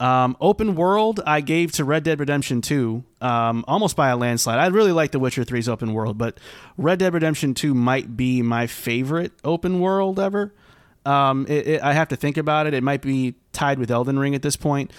C: Um, open world, I gave to Red Dead Redemption 2 um, almost by a landslide. I really like The Witcher 3's open world, but Red Dead Redemption 2 might be my favorite open world ever. Um, it, it, I have to think about it. It might be tied with Elden Ring at this point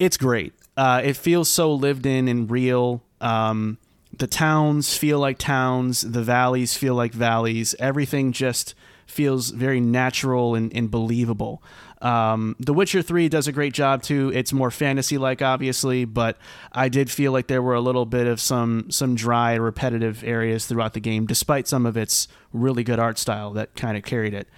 C: it's great. Uh, it feels so lived in and real. Um, the towns feel like towns. The valleys feel like valleys. Everything just feels very natural and, and believable. Um, the Witcher 3 does a great job too. It's more fantasy like, obviously, but I did feel like there were a little bit of some some dry, repetitive areas throughout the game, despite some of its really good art style that kind of carried it.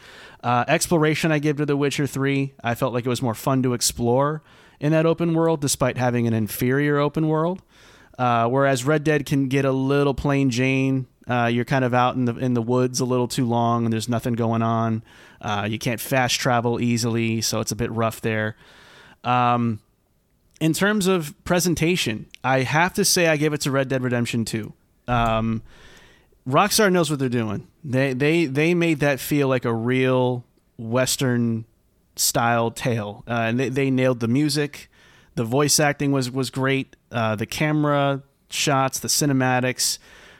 C: Uh, exploration, I give to The Witcher 3. I felt like it was more fun to explore in that open world, despite having an inferior open world. Uh, whereas Red Dead can get a little plain Jane. Uh, you're kind of out in the in the woods a little too long, and there's nothing going on. Uh, you can't fast travel easily, so it's a bit rough there. Um, in terms of presentation, I have to say I gave it to Red Dead Redemption 2. Um, Rockstar knows what they're doing. They they they made that feel like a real Western style tale, uh, and they, they nailed the music. The voice acting was was great. Uh, the camera shots, the cinematics.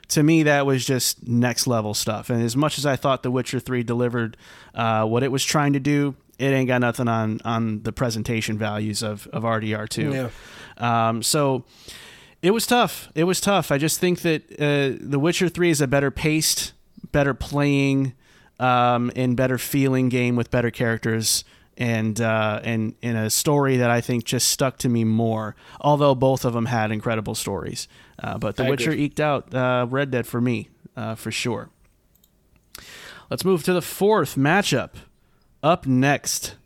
C: To me, that was just next level stuff. And as much as I thought The Witcher Three delivered uh, what it was trying to do, it ain't got nothing on on the presentation values of of RDR two. Yeah. Um, so it was tough. It was tough. I just think that uh, The Witcher Three is a better paced, better playing, um, and better feeling game with better characters and uh, and in a story that I think just stuck to me more. Although both of them had incredible stories, uh, but The I Witcher agree. eked out uh, Red Dead for me uh, for sure. Let's move to the fourth matchup. Up next,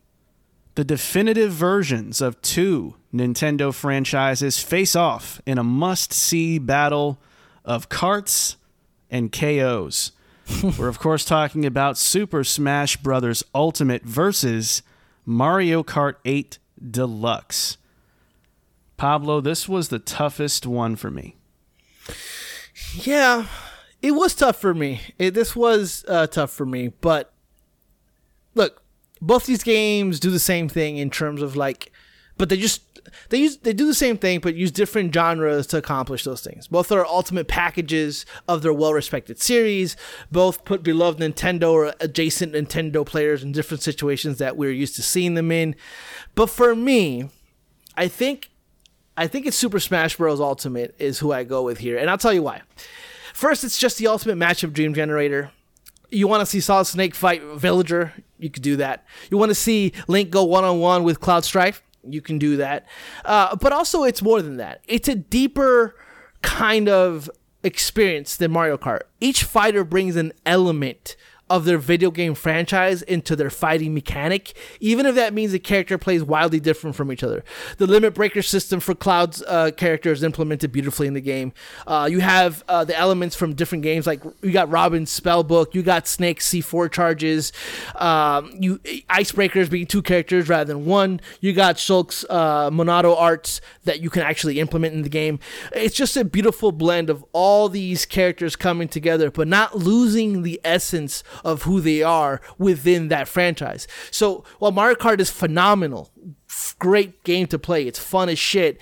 C: the definitive versions of two Nintendo franchises face off in a must-see battle of carts and KOs. (laughs) We're of course talking about Super Smash Bros. Ultimate versus Mario Kart 8 Deluxe. Pablo, this was the toughest one for me.
D: Yeah, it was tough for me. It, this was uh, tough for me, but look, both these games do the same thing in terms of like, but they just they use they do the same thing, but use different genres to accomplish those things. Both are ultimate packages of their well-respected series. Both put beloved Nintendo or adjacent Nintendo players in different situations that we're used to seeing them in. But for me, I think I think it's Super Smash Bros. Ultimate is who I go with here, and I'll tell you why. First, it's just the ultimate matchup dream generator. You want to see Solid Snake fight Villager? You could do that. You want to see Link go one on one with Cloud Strife? You can do that. Uh, but also, it's more than that. It's a deeper kind of experience than Mario Kart. Each fighter brings an element of their video game franchise into their fighting mechanic, even if that means the character plays wildly different from each other. The limit breaker system for Cloud's uh, character is implemented beautifully in the game. Uh, you have uh, the elements from different games, like you got Robin's spell book, you got Snake's C4 charges, um, you icebreakers being two characters rather than one. You got Shulk's uh, Monado arts that you can actually implement in the game. It's just a beautiful blend of all these characters coming together, but not losing the essence of who they are within that franchise. So while Mario Kart is phenomenal, great game to play, it's fun as shit.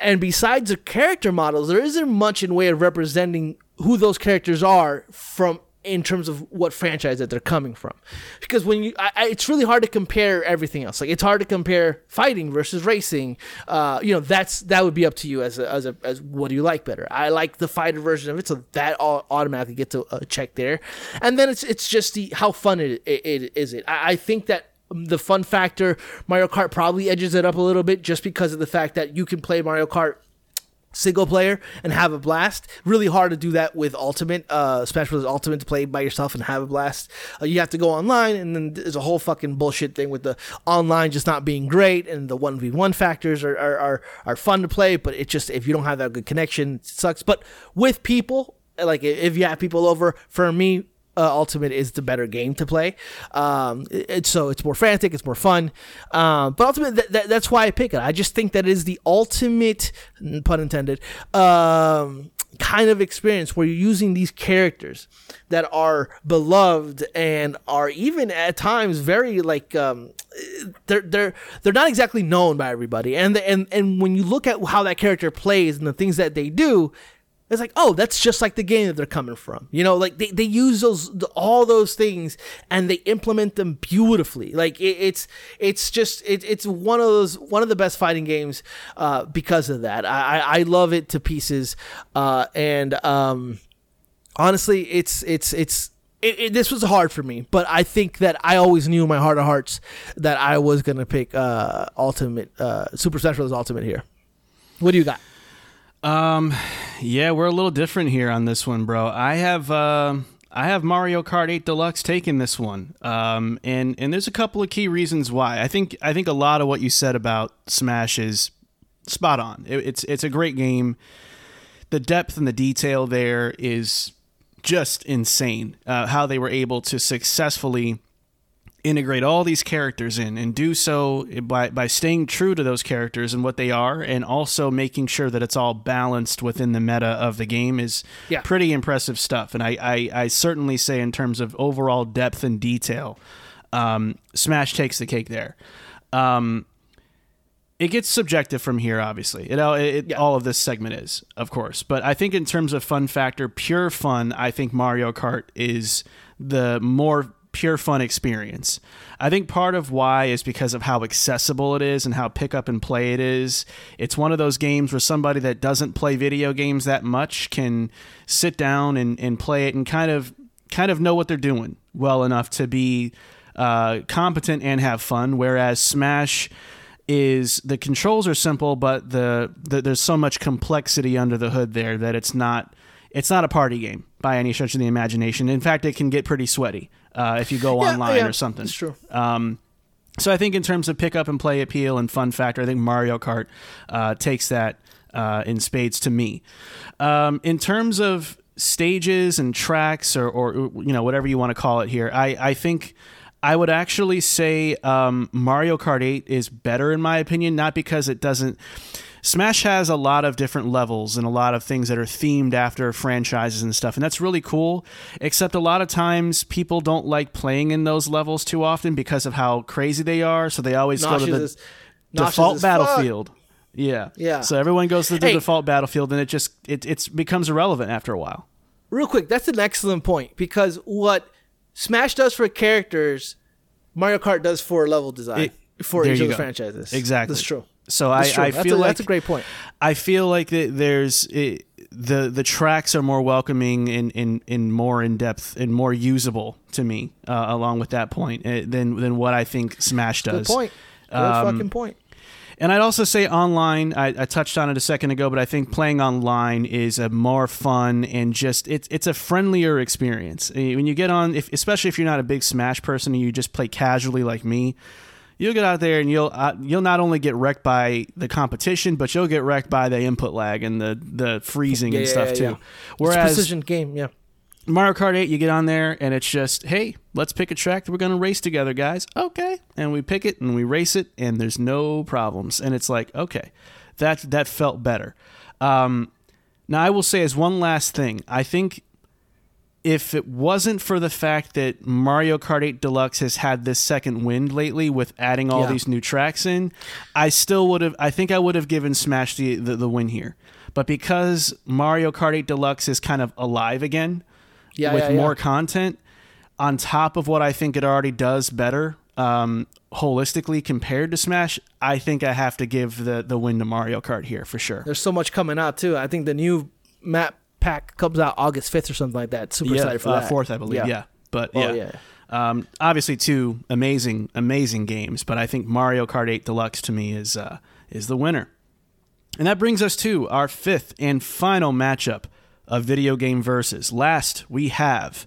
D: And besides the character models, there isn't much in way of representing who those characters are from in terms of what franchise that they're coming from. Because when you I, I, it's really hard to compare everything else. Like it's hard to compare fighting versus racing. Uh, you know that's that would be up to you as a, as a as what do you like better? I like the fighter version of it so that all automatically gets a, a check there. And then it's it's just the how fun it, it, it is it. I, I think that the fun factor mario kart probably edges it up a little bit just because of the fact that you can play mario kart single player and have a blast. Really hard to do that with Ultimate, uh, Smash Bros. Ultimate to play by yourself and have a blast. Uh, you have to go online, and then there's a whole fucking bullshit thing with the online just not being great, and the one v one factors are, are are are fun to play, but it just if you don't have that good connection, it sucks. But with people, like if you have people over, for me, uh, Ultimate is the better game to play. Um, it, so it's more frantic, it's more fun. Um, but Ultimate, th- th- that's why I pick it. I just think that is the ultimate, pun intended, um, kind of experience where you're using these characters that are beloved and are even at times very like um, they're they're they're not exactly known by everybody and the, and and when you look at how that character plays and the things that they do it's like, oh, that's just like the game that they're coming from. You know, like they, they use those all those things and they implement them beautifully. Like it, it's it's just it, it's one of those one of the best fighting games uh, because of that. I, I love it to pieces, uh, and um, honestly, it's it's it's it, it, this was hard for me, but I think that I always knew in my heart of hearts that I was gonna pick uh, Ultimate uh, Super Bros. Ultimate here. What do you got?
C: Um, yeah, we're a little different here on this one, bro. I have uh, I have Mario Kart 8 Deluxe taking this one, um, and and there's a couple of key reasons why. I think I think a lot of what you said about Smash is spot on. It, it's it's a great game. The depth and the detail there is just insane. Uh, how they were able to successfully integrate all these characters in and do so by, by staying true to those characters and what they are and also making sure that it's all balanced within the meta of the game is
D: yeah.
C: pretty impressive stuff and I, I, I, certainly say in terms of overall depth and detail um, smash takes the cake there um, it gets subjective from here obviously it, it yeah. all of this segment is of course but i think in terms of fun factor pure fun i think mario kart is the more pure fun experience. I think part of why is because of how accessible it is and how pick up and play it is. It's one of those games where somebody that doesn't play video games that much can sit down and, and play it and kind of kind of know what they're doing well enough to be uh, competent and have fun. Whereas Smash is the controls are simple, but the, the there's so much complexity under the hood there that it's not it's not a party game by any stretch of the imagination. In fact, it can get pretty sweaty uh, if you go yeah, online
D: yeah,
C: or something.
D: That's true.
C: Um, so I think in terms of pick up and play appeal and fun factor, I think Mario Kart uh, takes that uh, in spades to me. Um, in terms of stages and tracks or, or you know whatever you want to call it here, I, I think I would actually say um, Mario Kart 8 is better in my opinion, not because it doesn't Smash has a lot of different levels and a lot of things that are themed after franchises and stuff, and that's really cool. Except a lot of times people don't like playing in those levels too often because of how crazy they are. So they always go to the
D: nauseous
C: default
D: as fuck.
C: battlefield. Yeah,
D: Yeah.
C: So everyone goes to the
D: Hey.
C: default battlefield, and it just it it's becomes irrelevant after a while.
D: real quick, that's an excellent point because what Smash does for characters, Mario Kart does for level design
C: It-
D: for each of the franchises.
C: Exactly.
D: That's true.
C: So I,
D: That's.
C: I
D: That's
C: feel
D: a-
C: like
D: that's a great point.
C: I feel like there's it, the the tracks are more welcoming and, and, and more in depth and more usable to me. Uh, along with that point, uh, than than what I think Smash does.
D: Good point. Good
C: Um,
D: fucking point.
C: And I'd also say online. I, I touched on it a second ago, but I think playing online is a more fun and just it's it's a friendlier experience. Uh, When you get on, if, especially if you're not a big Smash person and you just play casually like me, you'll get out there and you'll uh, you'll not only get wrecked by the competition, but you'll get wrecked by the input lag and the the freezing
D: Yeah,
C: and
D: yeah,
C: stuff
D: yeah,
C: too.
D: yeah. It's
C: Whereas
D: precision game, yeah.
C: Mario Kart 8, you get on there and it's just, hey, let's pick a track that we're going to race together, guys. Okay. And we pick it and we race it and there's no problems. And it's like, okay, that, that felt better. Um, now, I will say, as one last thing, I think if it wasn't for the fact that Mario Kart 8 Deluxe has had this second wind lately with adding all
D: Yeah.
C: these new tracks in, I still would have, I think I would have given Smash the, the, the win here. But because Mario Kart 8 Deluxe is kind of alive again,
D: Yeah,
C: with
D: yeah,
C: more content on top of what I think it already does better um, holistically compared to Smash, I think I have to give the the win to Mario Kart here for sure.
D: There's so much coming out too. I think the new map pack comes out August 5th or something like that. Super
C: yeah,
D: excited for
C: uh,
D: that.
C: fourth, I believe. Yeah, but
D: Oh,
C: yeah.
D: yeah.
C: Um, obviously, two amazing, amazing games, but I think Mario Kart 8 Deluxe to me is uh, is the winner. And that brings us to our fifth and final matchup of video game versus. Last, we have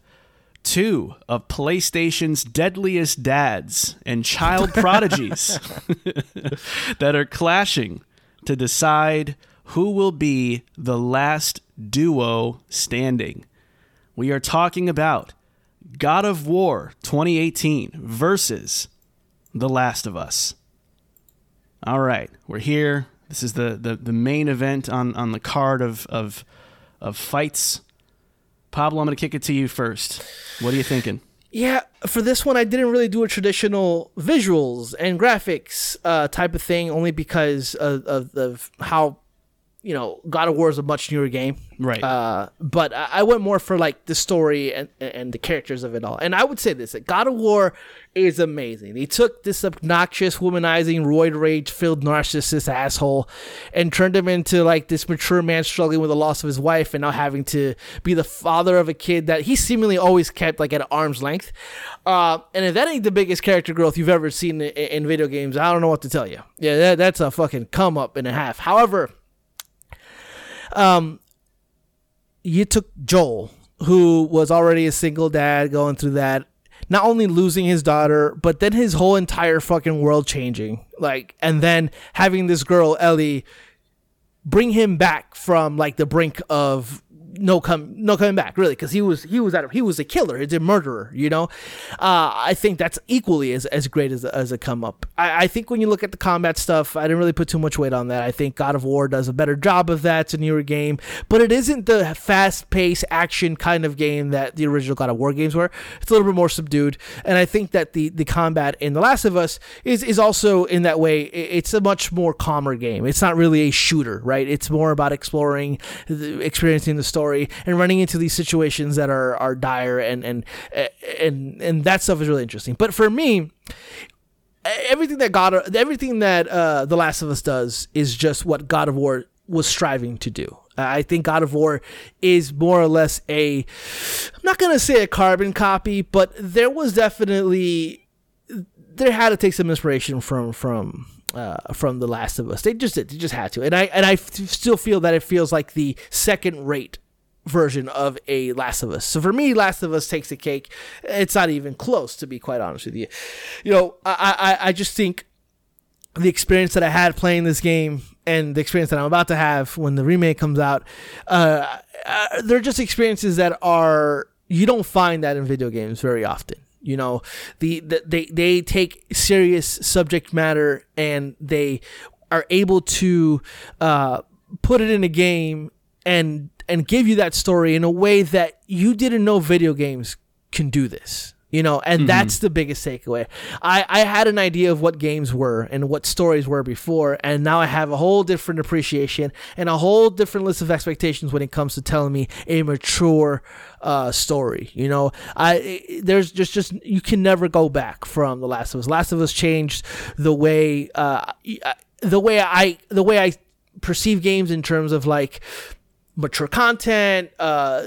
C: two of PlayStation's deadliest dads and child (laughs) prodigies (laughs) that are clashing to decide who will be the last duo standing. We are talking about God of War 2018 versus The Last of Us. All right, we're here. This is the, the, the main event on, on the card of, of, of fights. Pablo, I'm going to kick it to you first. What are you thinking?
D: Yeah, for this one, I didn't really do a traditional visuals and graphics uh, type of thing, only because of, of, of how, you know, God of War is a much newer game.
C: Right.
D: Uh, but I went more for like the story and, and the characters of it all. And I would say this: that God of War is amazing. He took this obnoxious, womanizing, roid rage filled narcissist asshole, and turned him into like this mature man struggling with the loss of his wife, and now having to be the father of a kid that he seemingly always kept like at arm's length. Uh, and if that ain't the biggest character growth you've ever seen in, in video games, I don't know what to tell you. Yeah, that, that's a fucking come up and a half. However, Um, you took Joel, who was already a single dad going through that, not only losing his daughter, but then his whole entire fucking world changing. Like, and then having this girl, Ellie, bring him back from like the brink of no come no coming back really because he was he was at he was a killer he's a murderer you know? Uh, I think that's equally as, as great as, as a come up. I, I think when you look at the combat stuff I didn't really put too much weight on that. I think God of War does a better job of that it's a newer game but it isn't the fast paced action kind of game that the original God of War games were. It's a little bit more subdued and I think that the the combat in The Last of Us is is also in that way it's a much more calmer game. It's not really a shooter right? It's more about exploring experiencing the story and running into these situations that are are dire and and and and that stuff is really interesting but for me everything that God everything that uh, The Last of Us does is just what God of War was striving to do. I think God of War is more or less a I'm not to say a carbon copy, but there was definitely there had to take some inspiration from from uh, from The Last of Us. They just did. They just had to. And I and I f- still feel that it feels like the second rate version of a Last of Us. So for me, Last of Us takes the cake. It's not even close, to be quite honest with you. You know, I I, I just think the experience that I had playing this game and the experience that I'm about to have when the remake comes out, uh, uh, they're just experiences that are you don't find that in video games very often. You know, the, the they they take serious subject matter and they are able to uh, put it in a game and and give you that story in a way that you didn't know video games can do this you know and
C: Mm-hmm.
D: that's the biggest takeaway. I, I had an idea of what games were and what stories were before and now i have a whole different appreciation and a whole different list of expectations when it comes to telling me a mature uh, story you know. I there's just just you can never go back from the last of us. Last of us changed the way uh, the way i the way i perceive games in terms of like mature content uh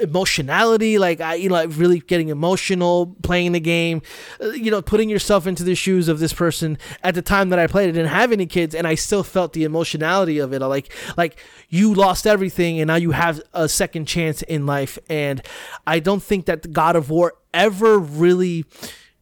D: emotionality like i you know like really getting emotional playing the game uh, you know putting yourself into the shoes of this person. At the time that i played i didn't have any kids and i still felt the emotionality of it. Like like you lost everything and now you have a second chance in life. And i don't think that god of war ever really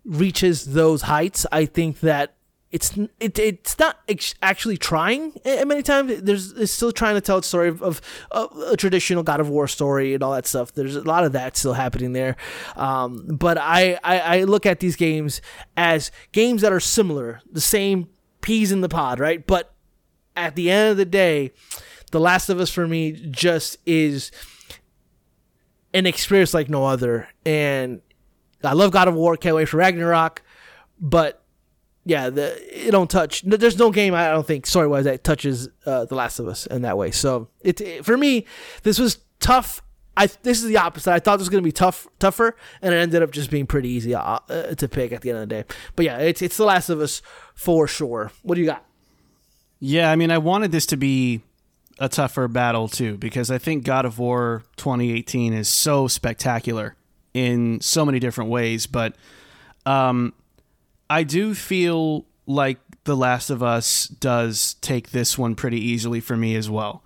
D: reaches those heights. I think that it's it, it's not actually trying many times. There's it's still trying to tell a story of, of, of a traditional god of war story and all that stuff. There's a lot of that still happening there. Um, but I, I i look at these games as games that are similar the same peas in the pod right? But at the end of the day the last of us for me just is an experience like no other. And i love god of war can't wait for ragnarok but yeah, the it don't touch. There's no game I don't think story wise that touches uh, The Last of Us in that way. So it, it- for me, this was tough. I this is the opposite. I thought this was gonna be tough, tougher, and it ended up just being pretty easy uh, uh, to pick at the end of the day. But yeah, it's it's The Last of Us for sure. What do you got?
C: Yeah, I mean, I wanted this to be a tougher battle too because I think God of War 2018 is so spectacular in so many different ways, but um, I do feel like The Last of Us does take this one pretty easily for me as well.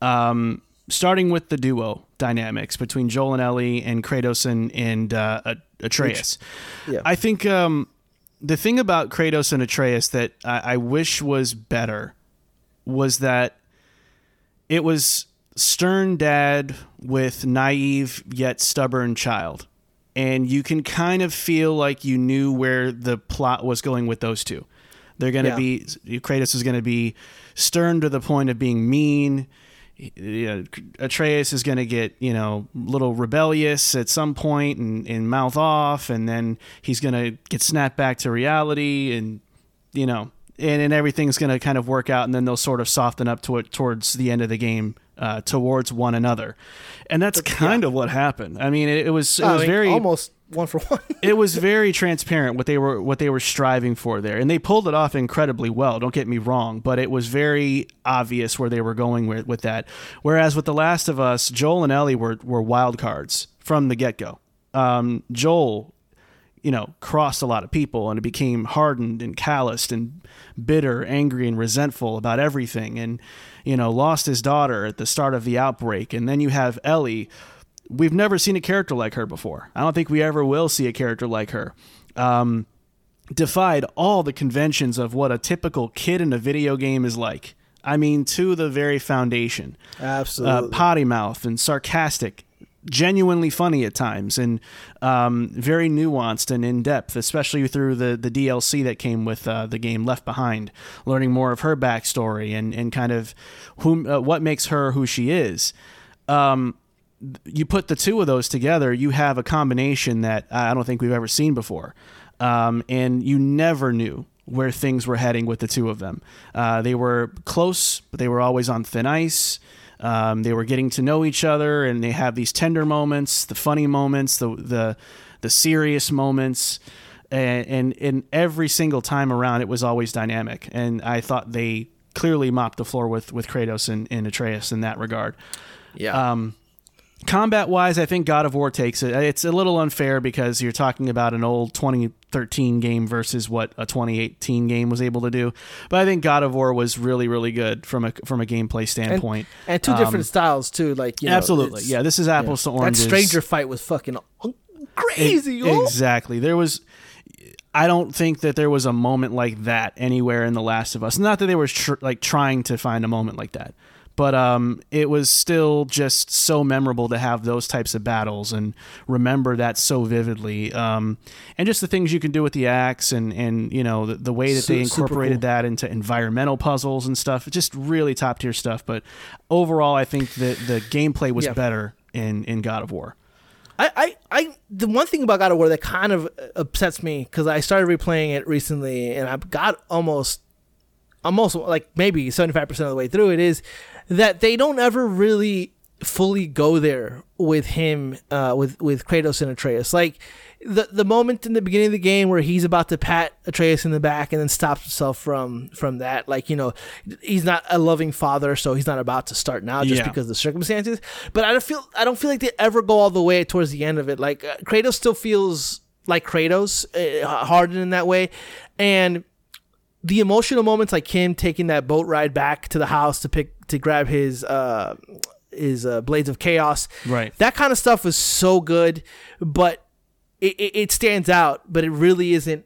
C: Um, starting with the duo dynamics between Joel and Ellie and Kratos and, and uh, Atreus.
D: Yeah.
C: I think um, the thing about Kratos and Atreus that I, I wish was better was that it was stern dad with naive yet stubborn child. And you can kind of feel like you knew where the plot was going with those two. They're going to
D: Yeah.
C: be Kratos is going to be stern to the point of being mean. Atreus is going to get you know a little rebellious at some point and, and mouth off, and then he's going to get snapped back to reality, and you know, and, and everything's going to kind of work out, and then they'll sort of soften up to it towards the end of the game uh, towards one another, and that's kind of what happened. I mean, it, it was it
D: I
C: was
D: mean,
C: very
D: almost one for one. (laughs)
C: it was (laughs) very transparent what they were what they were striving for there, and they pulled it off incredibly well. Don't get me wrong, but it was very obvious where they were going with, with that. Whereas with The Last of Us, Joel and Ellie were were wild cards from the get go. Um, Joel, you know, crossed a lot of people and it became hardened and calloused and bitter, angry and resentful about everything, and you know, lost his daughter at the start of the outbreak. And then you have Ellie we've never seen a character like her before. I don't think we ever will see a character like her. Um, defied all the conventions of what a typical kid in a video game is like. I mean, to the very foundation. Uh,
D: Absolutely.
C: potty mouth and sarcastic, genuinely funny at times, and um, very nuanced and in depth, especially through the, the DLC that came with uh, the game Left Behind, learning more of her backstory and, and kind of whom, uh, what makes her who she is. Um, you put the two of those together, you have a combination that I don't think we've ever seen before. Um, and you never knew where things were heading with the two of them. Uh, they were close, but they were always on thin ice. Um, they were getting to know each other, and they have these tender moments, the funny moments, the the the serious moments, and and, and every single time around, it was always dynamic. And I thought they clearly mopped the floor with with Kratos and, and Atreus in that regard.
D: yeah.
C: Um, combat wise, I think God of War takes it. It's a little unfair because you're talking about an old 2013 game versus what a 2018 game was able to do. But I think God of War was really, really good from a from a gameplay standpoint.
D: and two
C: Um,
D: different styles too. Like you know,
C: absolutely, yeah. This is apples to oranges.
D: That stranger fight was fucking crazy. Yo.
C: Exactly. There was. I don't think that there was a moment like that anywhere in The Last of Us. Not that they were tr- like trying to find a moment like that, but um, it was still just so memorable to have those types of battles and remember that so vividly. Um, and just the things you can do with the axe and and you know the, the way that they incorporated
D: cool.
C: that into environmental puzzles and stuff. Just really top tier stuff. But overall, I think that the gameplay was
D: Yeah.
C: better in in God of War.
D: I, I, I, the one thing about God of War that kind of upsets me because I started replaying it recently and I've got almost, almost like maybe seventy five percent of the way through it is that they don't ever really fully go there with him, uh, with with Kratos and Atreus. Like the the moment in the beginning of the game where he's about to pat Atreus in the back and then stops himself from from that. Like you know, he's not a loving father, so he's not about to start now just
C: Yeah.
D: because of the circumstances. But I don't feel I don't feel like they ever go all the way towards the end of it. Like uh, Kratos still feels like Kratos, uh, hardened in that way, and the emotional moments like him taking that boat ride back to the house to pick to grab his uh his uh, blades of chaos
C: Right.
D: that kind of stuff was so good but it, it, it stands out but it really isn't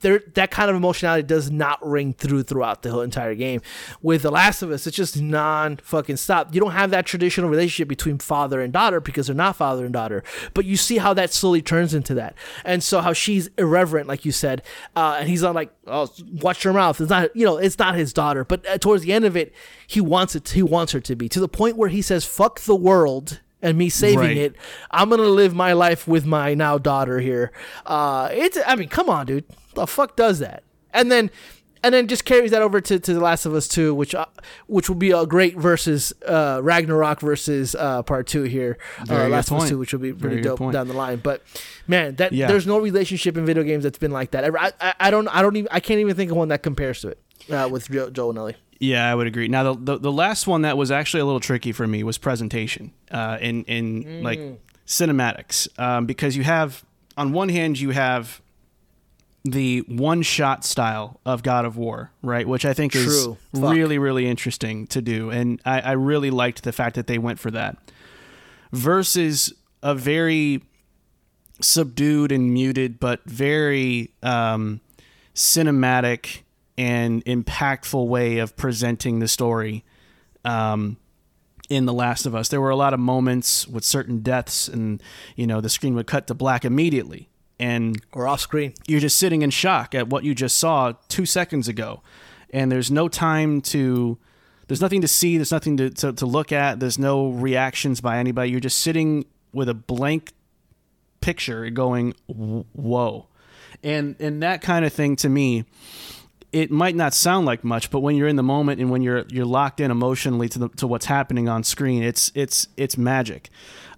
D: there that kind of emotionality does not ring through throughout the whole entire game. With the last of us it's just non fucking stop. You don't have that traditional relationship between father and daughter because they're not father and daughter but you see how that slowly turns into that. And so how she's irreverent like you said uh, and he's not like oh watch your mouth. It's not you know it's not his daughter but uh, towards the end of it he wants it he wants her to be to the point where he says fuck the world and me saving
C: Right.
D: it i'm gonna live my life with my now daughter here uh it's i mean come on dude the fuck does that and then and then just carries that over to, to the last of us 2 which uh, which will be a great versus uh ragnarok versus uh part 2 here uh, last of us
C: point.
D: 2 which will be pretty
C: Very
D: dope down the line but man that
C: Yeah.
D: there's no relationship in video games that's been like that I, I, I don't i don't even i can't even think of one that compares to it uh, with Joe, Joe and Ellie.
C: Yeah, I would agree. Now, the, the the last one that was actually a little tricky for me was presentation uh, in in like cinematics um, because you have on one hand you have the one shot style of God of War, right? Which I think is
D: Fuck.
C: really really interesting to do, and I, I really liked the fact that they went for that versus a very subdued and muted, but very um, cinematic and impactful way of presenting the story um, in The Last of Us. There were a lot of moments with certain deaths, and you know the screen would cut to black immediately, and
D: or off screen
C: you're just sitting in shock at what you just saw two seconds ago, and there's no time to. There's nothing to see. There's nothing to, to, to look at. There's no reactions by anybody. You're just sitting with a blank picture going, whoa. And, and that kind of thing to me, it might not sound like much, but when you're in the moment and when you're you're locked in emotionally to the, to what's happening on screen, it's it's it's magic.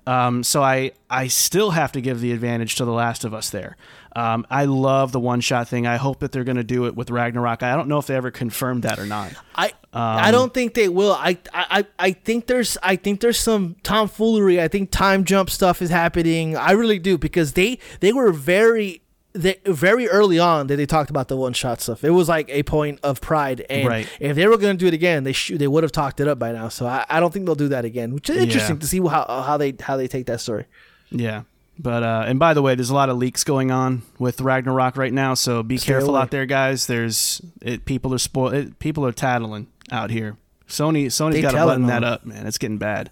C: Um, so I I still have to give the advantage to The Last of Us there. Um, I love the one shot thing. I hope that they're going to do it with Ragnarok. I don't know if they ever confirmed that or not.
D: I I don't think they will. I, I I think there's I think there's some tomfoolery. I think time jump stuff is happening. I really do because they they were very they, very early on that they talked about the one shot stuff. It was like a point of pride, and
C: Right.
D: if they were going to do it again, they sh- they would have talked it up by now. So I, I don't think they'll do that again, which is interesting
C: Yeah.
D: to see how how they how they take that story.
C: Yeah. But uh, and by the way, there's a lot of leaks going on with Ragnarok right now, so be
D: Stay
C: careful
D: away.
C: out there, guys. There's it, people are spoil it, people are tattling out here. Sony Sony's got to button that up, man. It's getting bad.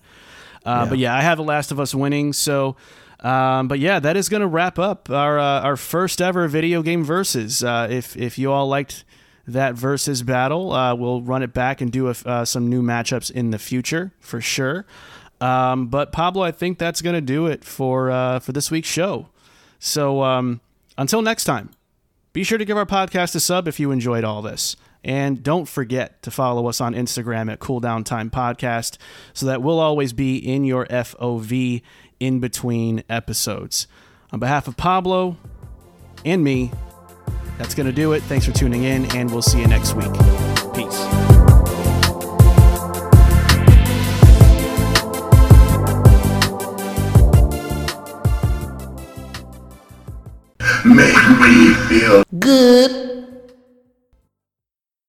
C: Uh, But yeah, I have The Last of Us winning. So, um, but yeah, that is going to wrap up our uh, our first ever video game versus. Uh, if if you all liked that versus battle, uh, we'll run it back and do a, uh, some new matchups in the future for sure. Um, but Pablo, I think that's going to do it for uh, for this week's show. So um, until next time, be sure to give our podcast a sub if you enjoyed all this. And don't forget to follow us on Instagram at Cooldown Time Podcast so that we'll always be in your FOV in between episodes. On behalf of Pablo and me, that's going to do it. Thanks for tuning in, and we'll see you next week. Peace.
E: Make me feel
D: Good.